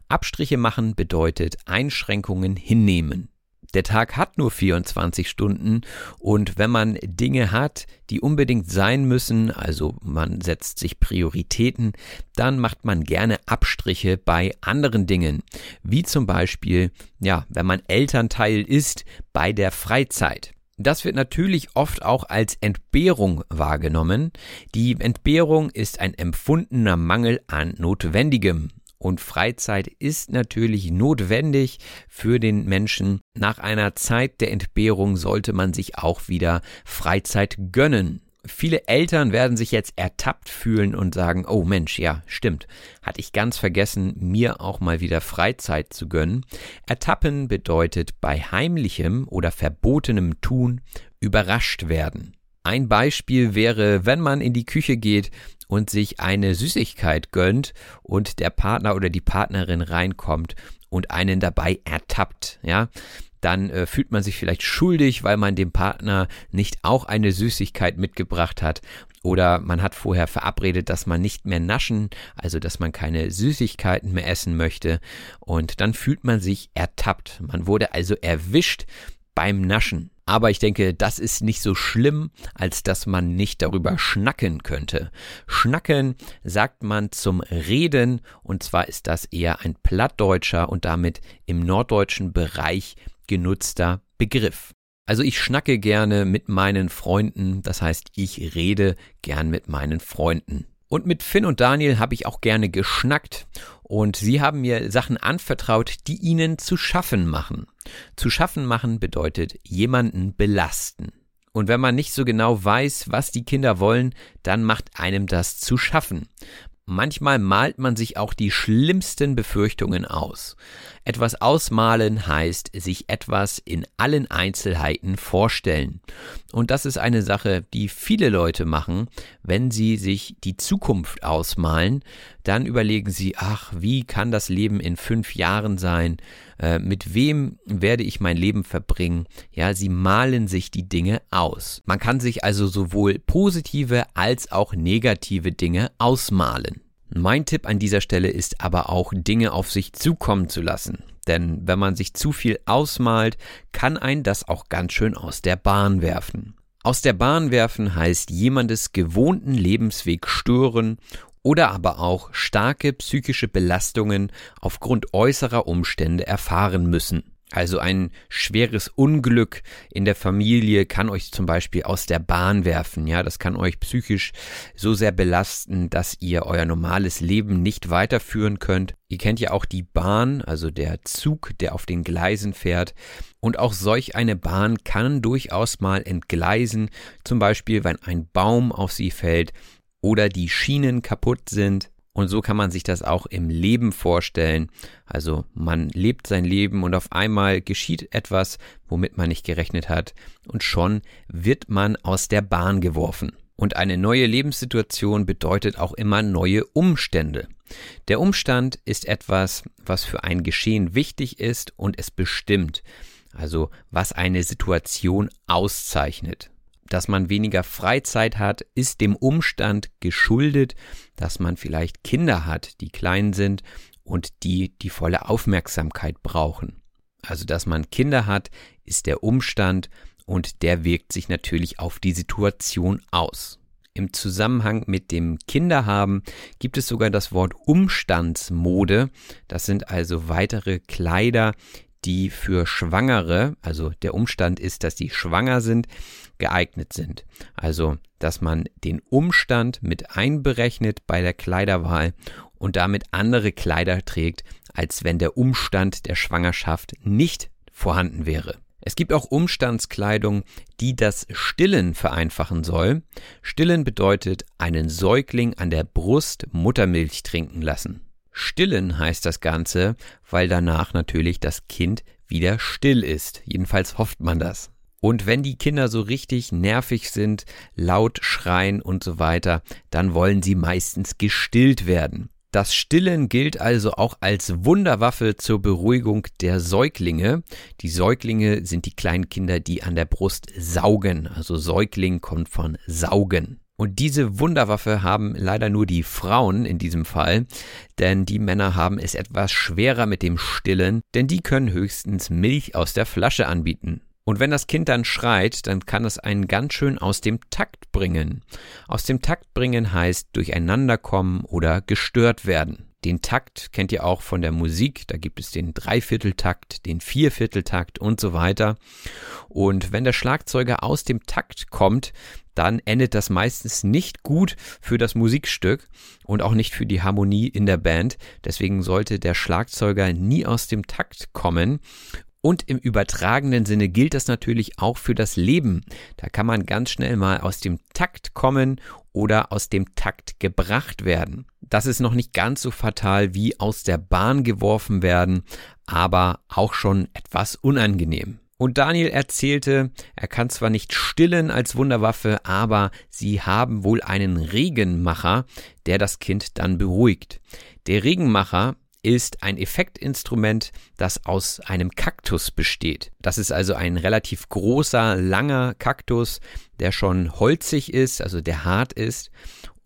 Abstriche machen bedeutet Einschränkungen hinnehmen der Tag hat nur 24 Stunden und wenn man Dinge hat, die unbedingt sein müssen, also man setzt sich Prioritäten, dann macht man gerne Abstriche bei anderen Dingen, wie zum Beispiel, ja, wenn man Elternteil ist bei der Freizeit. Das wird natürlich oft auch als Entbehrung wahrgenommen. Die Entbehrung ist ein empfundener Mangel an Notwendigem. Und Freizeit ist natürlich notwendig für den Menschen. Nach einer Zeit der Entbehrung sollte man sich auch wieder Freizeit gönnen. Viele Eltern werden sich jetzt ertappt fühlen und sagen, oh Mensch, ja, stimmt, hatte ich ganz vergessen, mir auch mal wieder Freizeit zu gönnen. Ertappen bedeutet bei heimlichem oder verbotenem Tun überrascht werden. Ein Beispiel wäre, wenn man in die Küche geht und sich eine Süßigkeit gönnt und der Partner oder die Partnerin reinkommt und einen dabei ertappt, ja, dann äh, fühlt man sich vielleicht schuldig, weil man dem Partner nicht auch eine Süßigkeit mitgebracht hat. Oder man hat vorher verabredet, dass man nicht mehr naschen, also dass man keine Süßigkeiten mehr essen möchte. Und dann fühlt man sich ertappt. Man wurde also erwischt beim Naschen. Aber ich denke, das ist nicht so schlimm, als dass man nicht darüber schnacken könnte. Schnacken sagt man zum Reden und zwar ist das eher ein plattdeutscher und damit im norddeutschen Bereich genutzter Begriff. Also ich schnacke gerne mit meinen Freunden, das heißt, ich rede gern mit meinen Freunden. Und mit Finn und Daniel habe ich auch gerne geschnackt und sie haben mir Sachen anvertraut, die ihnen zu schaffen machen. Zu schaffen machen bedeutet jemanden belasten. Und wenn man nicht so genau weiß, was die Kinder wollen, dann macht einem das zu schaffen. Manchmal malt man sich auch die schlimmsten Befürchtungen aus. Etwas ausmalen heißt sich etwas in allen Einzelheiten vorstellen. Und das ist eine Sache, die viele Leute machen, wenn sie sich die Zukunft ausmalen, dann überlegen sie, ach, wie kann das Leben in fünf Jahren sein? Äh, mit wem werde ich mein Leben verbringen? Ja, sie malen sich die Dinge aus. Man kann sich also sowohl positive als auch negative Dinge ausmalen. Mein Tipp an dieser Stelle ist aber auch, Dinge auf sich zukommen zu lassen. Denn wenn man sich zu viel ausmalt, kann ein das auch ganz schön aus der Bahn werfen. Aus der Bahn werfen heißt jemandes gewohnten Lebensweg stören oder aber auch starke psychische Belastungen aufgrund äußerer Umstände erfahren müssen. Also ein schweres Unglück in der Familie kann euch zum Beispiel aus der Bahn werfen. Ja, das kann euch psychisch so sehr belasten, dass ihr euer normales Leben nicht weiterführen könnt. Ihr kennt ja auch die Bahn, also der Zug, der auf den Gleisen fährt. Und auch solch eine Bahn kann durchaus mal entgleisen. Zum Beispiel, wenn ein Baum auf sie fällt oder die Schienen kaputt sind. Und so kann man sich das auch im Leben vorstellen. Also man lebt sein Leben und auf einmal geschieht etwas, womit man nicht gerechnet hat. Und schon wird man aus der Bahn geworfen. Und eine neue Lebenssituation bedeutet auch immer neue Umstände. Der Umstand ist etwas, was für ein Geschehen wichtig ist und es bestimmt. Also was eine Situation auszeichnet dass man weniger Freizeit hat, ist dem Umstand geschuldet, dass man vielleicht Kinder hat, die klein sind und die die volle Aufmerksamkeit brauchen. Also dass man Kinder hat, ist der Umstand und der wirkt sich natürlich auf die Situation aus. Im Zusammenhang mit dem Kinderhaben gibt es sogar das Wort Umstandsmode. Das sind also weitere Kleider, die für Schwangere, also der Umstand ist, dass die schwanger sind, geeignet sind. Also, dass man den Umstand mit einberechnet bei der Kleiderwahl und damit andere Kleider trägt, als wenn der Umstand der Schwangerschaft nicht vorhanden wäre. Es gibt auch Umstandskleidung, die das Stillen vereinfachen soll. Stillen bedeutet einen Säugling an der Brust Muttermilch trinken lassen. Stillen heißt das Ganze, weil danach natürlich das Kind wieder still ist. Jedenfalls hofft man das. Und wenn die Kinder so richtig nervig sind, laut schreien und so weiter, dann wollen sie meistens gestillt werden. Das Stillen gilt also auch als Wunderwaffe zur Beruhigung der Säuglinge. Die Säuglinge sind die kleinen Kinder, die an der Brust saugen. Also Säugling kommt von saugen. Und diese Wunderwaffe haben leider nur die Frauen in diesem Fall, denn die Männer haben es etwas schwerer mit dem Stillen, denn die können höchstens Milch aus der Flasche anbieten. Und wenn das Kind dann schreit, dann kann es einen ganz schön aus dem Takt bringen. Aus dem Takt bringen heißt durcheinanderkommen oder gestört werden. Den Takt kennt ihr auch von der Musik. Da gibt es den Dreivierteltakt, den Viervierteltakt und so weiter. Und wenn der Schlagzeuger aus dem Takt kommt, dann endet das meistens nicht gut für das Musikstück und auch nicht für die Harmonie in der Band. Deswegen sollte der Schlagzeuger nie aus dem Takt kommen. Und im übertragenen Sinne gilt das natürlich auch für das Leben. Da kann man ganz schnell mal aus dem Takt kommen oder aus dem Takt gebracht werden. Das ist noch nicht ganz so fatal wie aus der Bahn geworfen werden, aber auch schon etwas unangenehm. Und Daniel erzählte, er kann zwar nicht stillen als Wunderwaffe, aber sie haben wohl einen Regenmacher, der das Kind dann beruhigt. Der Regenmacher ist ein Effektinstrument, das aus einem Kaktus besteht. Das ist also ein relativ großer, langer Kaktus, der schon holzig ist, also der hart ist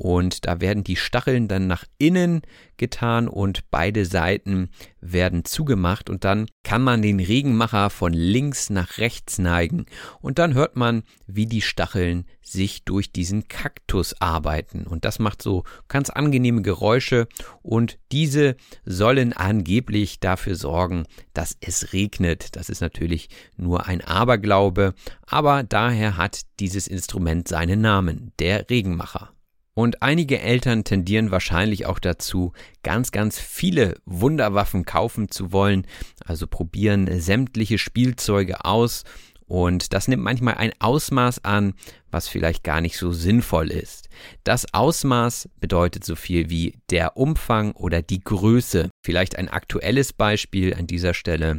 und da werden die Stacheln dann nach innen getan und beide Seiten werden zugemacht. Und dann kann man den Regenmacher von links nach rechts neigen. Und dann hört man, wie die Stacheln sich durch diesen Kaktus arbeiten. Und das macht so ganz angenehme Geräusche. Und diese sollen angeblich dafür sorgen, dass es regnet. Das ist natürlich nur ein Aberglaube, aber daher hat dieses Instrument seinen Namen, der Regenmacher. Und einige Eltern tendieren wahrscheinlich auch dazu, ganz, ganz viele Wunderwaffen kaufen zu wollen, also probieren sämtliche Spielzeuge aus und das nimmt manchmal ein Ausmaß an, was vielleicht gar nicht so sinnvoll ist. Das Ausmaß bedeutet so viel wie der Umfang oder die Größe. Vielleicht ein aktuelles Beispiel an dieser Stelle.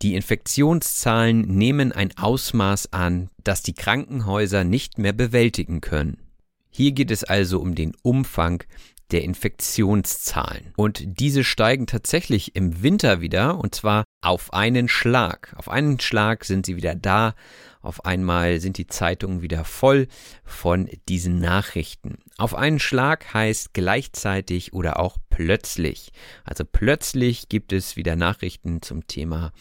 Die Infektionszahlen nehmen ein Ausmaß an, das die Krankenhäuser nicht mehr bewältigen können. Hier geht es also um den Umfang der Infektionszahlen. Und diese steigen tatsächlich im Winter wieder, und zwar auf einen Schlag. Auf einen Schlag sind sie wieder da. Auf einmal sind die Zeitungen wieder voll von diesen Nachrichten. Auf einen Schlag heißt gleichzeitig oder auch plötzlich. Also plötzlich gibt es wieder Nachrichten zum Thema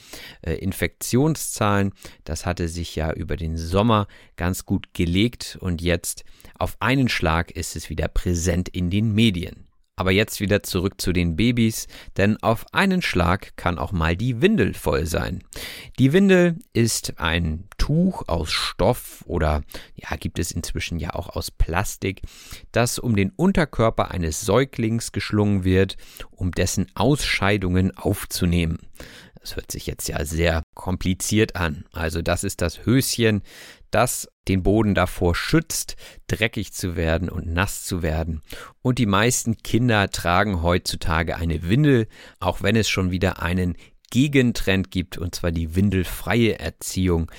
äh, Infektionszahlen. Das hatte sich ja über den Sommer ganz gut gelegt und jetzt auf einen Schlag ist es wieder präsent in den Medien. Aber jetzt wieder zurück zu den Babys, denn auf einen Schlag kann auch mal die Windel voll sein. Die Windel ist ein Tuch aus Stoff oder ja, gibt es inzwischen ja auch aus Plastik, das um den Unterkörper eines Säuglings geschlungen wird, um dessen Ausscheidungen aufzunehmen. Das hört sich jetzt ja sehr kompliziert an. Also das ist das Höschen, das den Boden davor schützt, dreckig zu werden und nass zu werden. Und die meisten Kinder tragen heutzutage eine Windel, auch wenn es schon wieder einen Gegentrend gibt, und zwar die windelfreie Erziehung.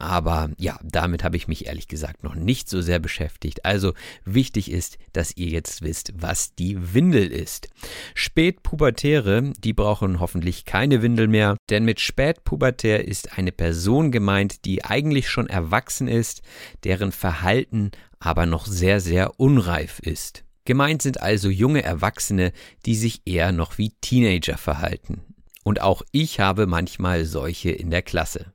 Aber ja, damit habe ich mich ehrlich gesagt noch nicht so sehr beschäftigt. Also wichtig ist, dass ihr jetzt wisst, was die Windel ist. Spätpubertäre, die brauchen hoffentlich keine Windel mehr, denn mit Spätpubertär ist eine Person gemeint, die eigentlich schon erwachsen ist, deren Verhalten aber noch sehr, sehr unreif ist. Gemeint sind also junge Erwachsene, die sich eher noch wie Teenager verhalten. Und auch ich habe manchmal solche in der Klasse.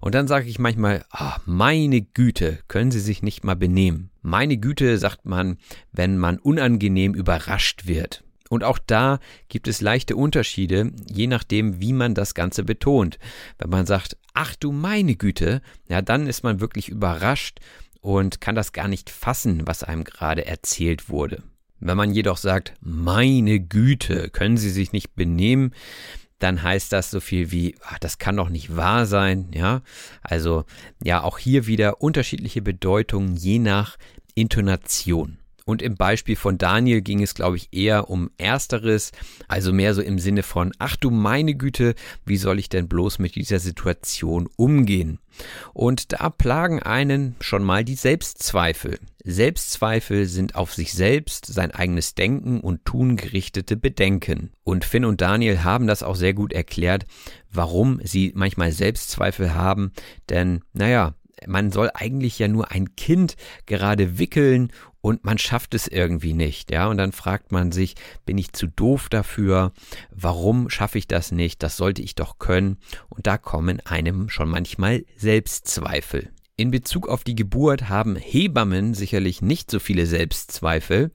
Und dann sage ich manchmal, oh, meine Güte, können Sie sich nicht mal benehmen. Meine Güte sagt man, wenn man unangenehm überrascht wird. Und auch da gibt es leichte Unterschiede, je nachdem, wie man das Ganze betont. Wenn man sagt, ach du meine Güte, ja, dann ist man wirklich überrascht und kann das gar nicht fassen, was einem gerade erzählt wurde. Wenn man jedoch sagt, meine Güte, können Sie sich nicht benehmen, dann heißt das so viel wie, ach, das kann doch nicht wahr sein, ja. Also, ja, auch hier wieder unterschiedliche Bedeutungen je nach Intonation. Und im Beispiel von Daniel ging es, glaube ich, eher um Ersteres, also mehr so im Sinne von, ach du meine Güte, wie soll ich denn bloß mit dieser Situation umgehen? Und da plagen einen schon mal die Selbstzweifel. Selbstzweifel sind auf sich selbst, sein eigenes Denken und Tun gerichtete Bedenken. Und Finn und Daniel haben das auch sehr gut erklärt, warum sie manchmal Selbstzweifel haben. Denn, naja, man soll eigentlich ja nur ein Kind gerade wickeln und man schafft es irgendwie nicht, ja, und dann fragt man sich, bin ich zu doof dafür? Warum schaffe ich das nicht? Das sollte ich doch können. Und da kommen einem schon manchmal Selbstzweifel. In Bezug auf die Geburt haben Hebammen sicherlich nicht so viele Selbstzweifel.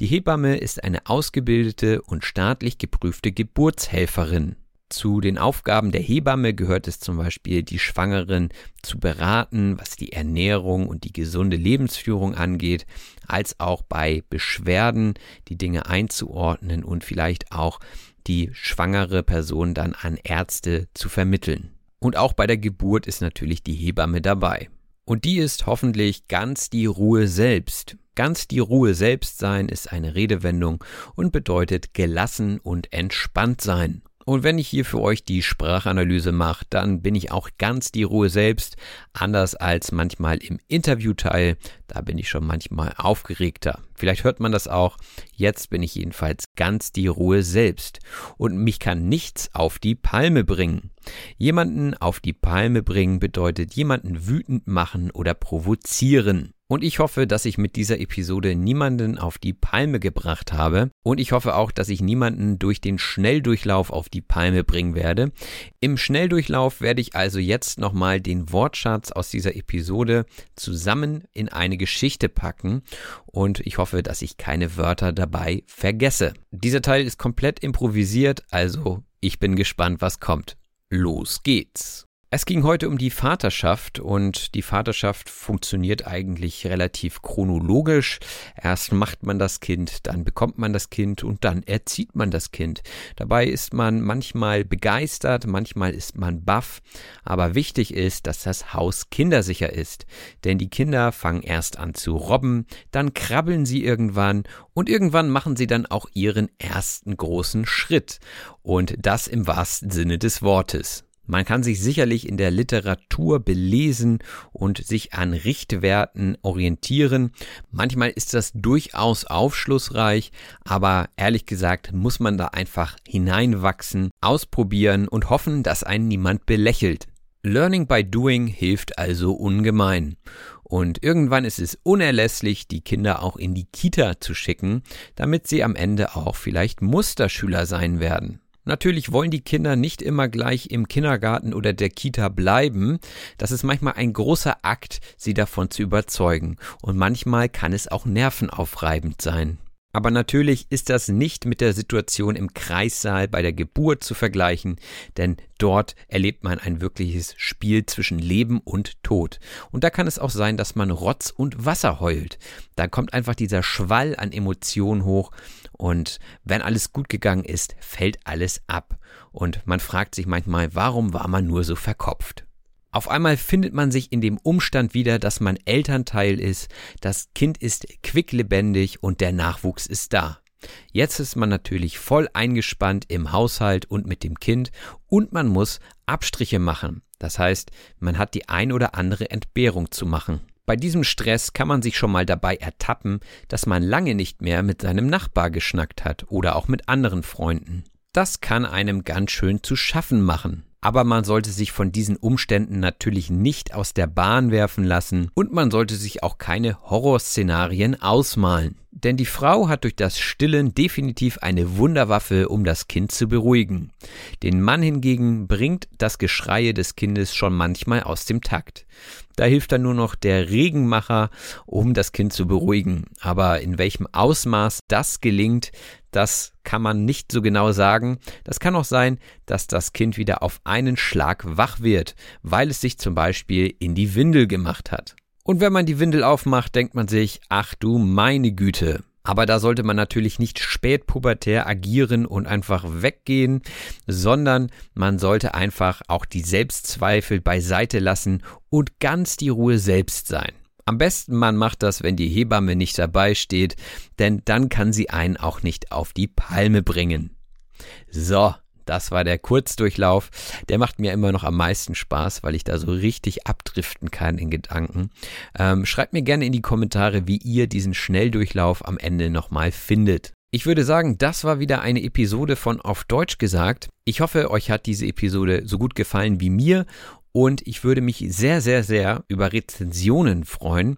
Die Hebamme ist eine ausgebildete und staatlich geprüfte Geburtshelferin. Zu den Aufgaben der Hebamme gehört es zum Beispiel, die Schwangeren zu beraten, was die Ernährung und die gesunde Lebensführung angeht, als auch bei Beschwerden die Dinge einzuordnen und vielleicht auch die schwangere Person dann an Ärzte zu vermitteln. Und auch bei der Geburt ist natürlich die Hebamme dabei. Und die ist hoffentlich ganz die Ruhe selbst. Ganz die Ruhe selbst sein ist eine Redewendung und bedeutet gelassen und entspannt sein. Und wenn ich hier für euch die Sprachanalyse mache, dann bin ich auch ganz die Ruhe selbst, anders als manchmal im Interviewteil. Da bin ich schon manchmal aufgeregter. Vielleicht hört man das auch. Jetzt bin ich jedenfalls ganz die Ruhe selbst. Und mich kann nichts auf die Palme bringen. Jemanden auf die Palme bringen bedeutet jemanden wütend machen oder provozieren. Und ich hoffe, dass ich mit dieser Episode niemanden auf die Palme gebracht habe. Und ich hoffe auch, dass ich niemanden durch den Schnelldurchlauf auf die Palme bringen werde. Im Schnelldurchlauf werde ich also jetzt nochmal den Wortschatz aus dieser Episode zusammen in eine Geschichte packen. Und ich hoffe, dass ich keine Wörter dabei vergesse. Dieser Teil ist komplett improvisiert, also ich bin gespannt, was kommt. Los geht's. Es ging heute um die Vaterschaft und die Vaterschaft funktioniert eigentlich relativ chronologisch. Erst macht man das Kind, dann bekommt man das Kind und dann erzieht man das Kind. Dabei ist man manchmal begeistert, manchmal ist man baff, aber wichtig ist, dass das Haus kindersicher ist. Denn die Kinder fangen erst an zu robben, dann krabbeln sie irgendwann und irgendwann machen sie dann auch ihren ersten großen Schritt. Und das im wahrsten Sinne des Wortes. Man kann sich sicherlich in der Literatur belesen und sich an Richtwerten orientieren. Manchmal ist das durchaus aufschlussreich, aber ehrlich gesagt muss man da einfach hineinwachsen, ausprobieren und hoffen, dass einen niemand belächelt. Learning by Doing hilft also ungemein. Und irgendwann ist es unerlässlich, die Kinder auch in die Kita zu schicken, damit sie am Ende auch vielleicht Musterschüler sein werden. Natürlich wollen die Kinder nicht immer gleich im Kindergarten oder der Kita bleiben. Das ist manchmal ein großer Akt, sie davon zu überzeugen. Und manchmal kann es auch nervenaufreibend sein. Aber natürlich ist das nicht mit der Situation im Kreissaal bei der Geburt zu vergleichen, denn dort erlebt man ein wirkliches Spiel zwischen Leben und Tod. Und da kann es auch sein, dass man Rotz und Wasser heult. Da kommt einfach dieser Schwall an Emotionen hoch und wenn alles gut gegangen ist, fällt alles ab. Und man fragt sich manchmal, warum war man nur so verkopft? Auf einmal findet man sich in dem Umstand wieder, dass man Elternteil ist, das Kind ist quicklebendig und der Nachwuchs ist da. Jetzt ist man natürlich voll eingespannt im Haushalt und mit dem Kind und man muss Abstriche machen. Das heißt, man hat die ein oder andere Entbehrung zu machen. Bei diesem Stress kann man sich schon mal dabei ertappen, dass man lange nicht mehr mit seinem Nachbar geschnackt hat oder auch mit anderen Freunden. Das kann einem ganz schön zu schaffen machen. Aber man sollte sich von diesen Umständen natürlich nicht aus der Bahn werfen lassen und man sollte sich auch keine Horrorszenarien ausmalen. Denn die Frau hat durch das Stillen definitiv eine Wunderwaffe, um das Kind zu beruhigen. Den Mann hingegen bringt das Geschreie des Kindes schon manchmal aus dem Takt. Da hilft dann nur noch der Regenmacher, um das Kind zu beruhigen. Aber in welchem Ausmaß das gelingt, das kann man nicht so genau sagen. Das kann auch sein, dass das Kind wieder auf einen Schlag wach wird, weil es sich zum Beispiel in die Windel gemacht hat. Und wenn man die Windel aufmacht, denkt man sich, ach du meine Güte, aber da sollte man natürlich nicht spätpubertär agieren und einfach weggehen, sondern man sollte einfach auch die Selbstzweifel beiseite lassen und ganz die Ruhe selbst sein. Am besten man macht das, wenn die Hebamme nicht dabei steht, denn dann kann sie einen auch nicht auf die Palme bringen. So, das war der Kurzdurchlauf. Der macht mir immer noch am meisten Spaß, weil ich da so richtig abdriften kann in Gedanken. Ähm, schreibt mir gerne in die Kommentare, wie ihr diesen Schnelldurchlauf am Ende nochmal findet. Ich würde sagen, das war wieder eine Episode von Auf Deutsch gesagt. Ich hoffe, euch hat diese Episode so gut gefallen wie mir und ich würde mich sehr, sehr, sehr über Rezensionen freuen,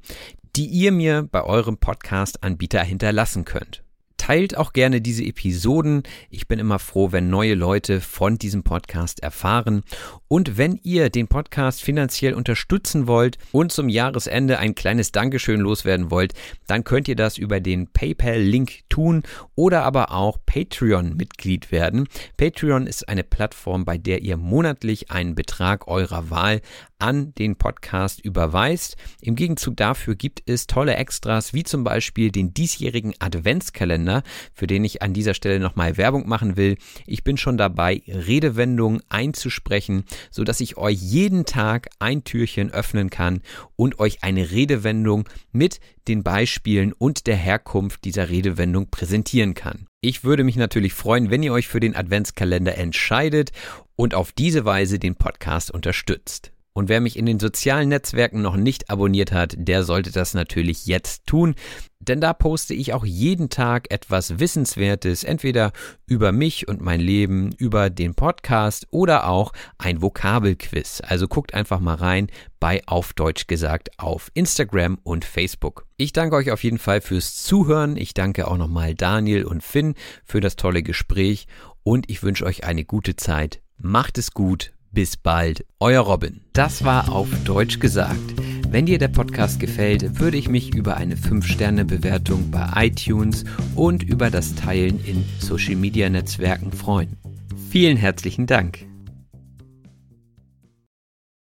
die ihr mir bei eurem Podcast-Anbieter hinterlassen könnt. Teilt auch gerne diese Episoden. Ich bin immer froh, wenn neue Leute von diesem Podcast erfahren. Und wenn ihr den Podcast finanziell unterstützen wollt und zum Jahresende ein kleines Dankeschön loswerden wollt, dann könnt ihr das über den PayPal-Link tun oder aber auch Patreon-Mitglied werden. Patreon ist eine Plattform, bei der ihr monatlich einen Betrag eurer Wahl an den Podcast überweist. Im Gegenzug dafür gibt es tolle Extras, wie zum Beispiel den diesjährigen Adventskalender, für den ich an dieser Stelle nochmal Werbung machen will. Ich bin schon dabei, Redewendungen einzusprechen, so dass ich euch jeden Tag ein Türchen öffnen kann und euch eine Redewendung mit den Beispielen und der Herkunft dieser Redewendung präsentieren kann. Ich würde mich natürlich freuen, wenn ihr euch für den Adventskalender entscheidet und auf diese Weise den Podcast unterstützt. Und wer mich in den sozialen Netzwerken noch nicht abonniert hat, der sollte das natürlich jetzt tun, denn da poste ich auch jeden Tag etwas Wissenswertes, entweder über mich und mein Leben, über den Podcast oder auch ein Vokabelquiz. Also guckt einfach mal rein bei Auf Deutsch gesagt auf Instagram und Facebook. Ich danke euch auf jeden Fall fürs Zuhören. Ich danke auch nochmal Daniel und Finn für das tolle Gespräch und ich wünsche euch eine gute Zeit. Macht es gut. Bis bald, euer Robin. Das war auf Deutsch gesagt. Wenn dir der Podcast gefällt, würde ich mich über eine 5-Sterne-Bewertung bei iTunes und über das Teilen in Social-Media-Netzwerken freuen. Vielen herzlichen Dank.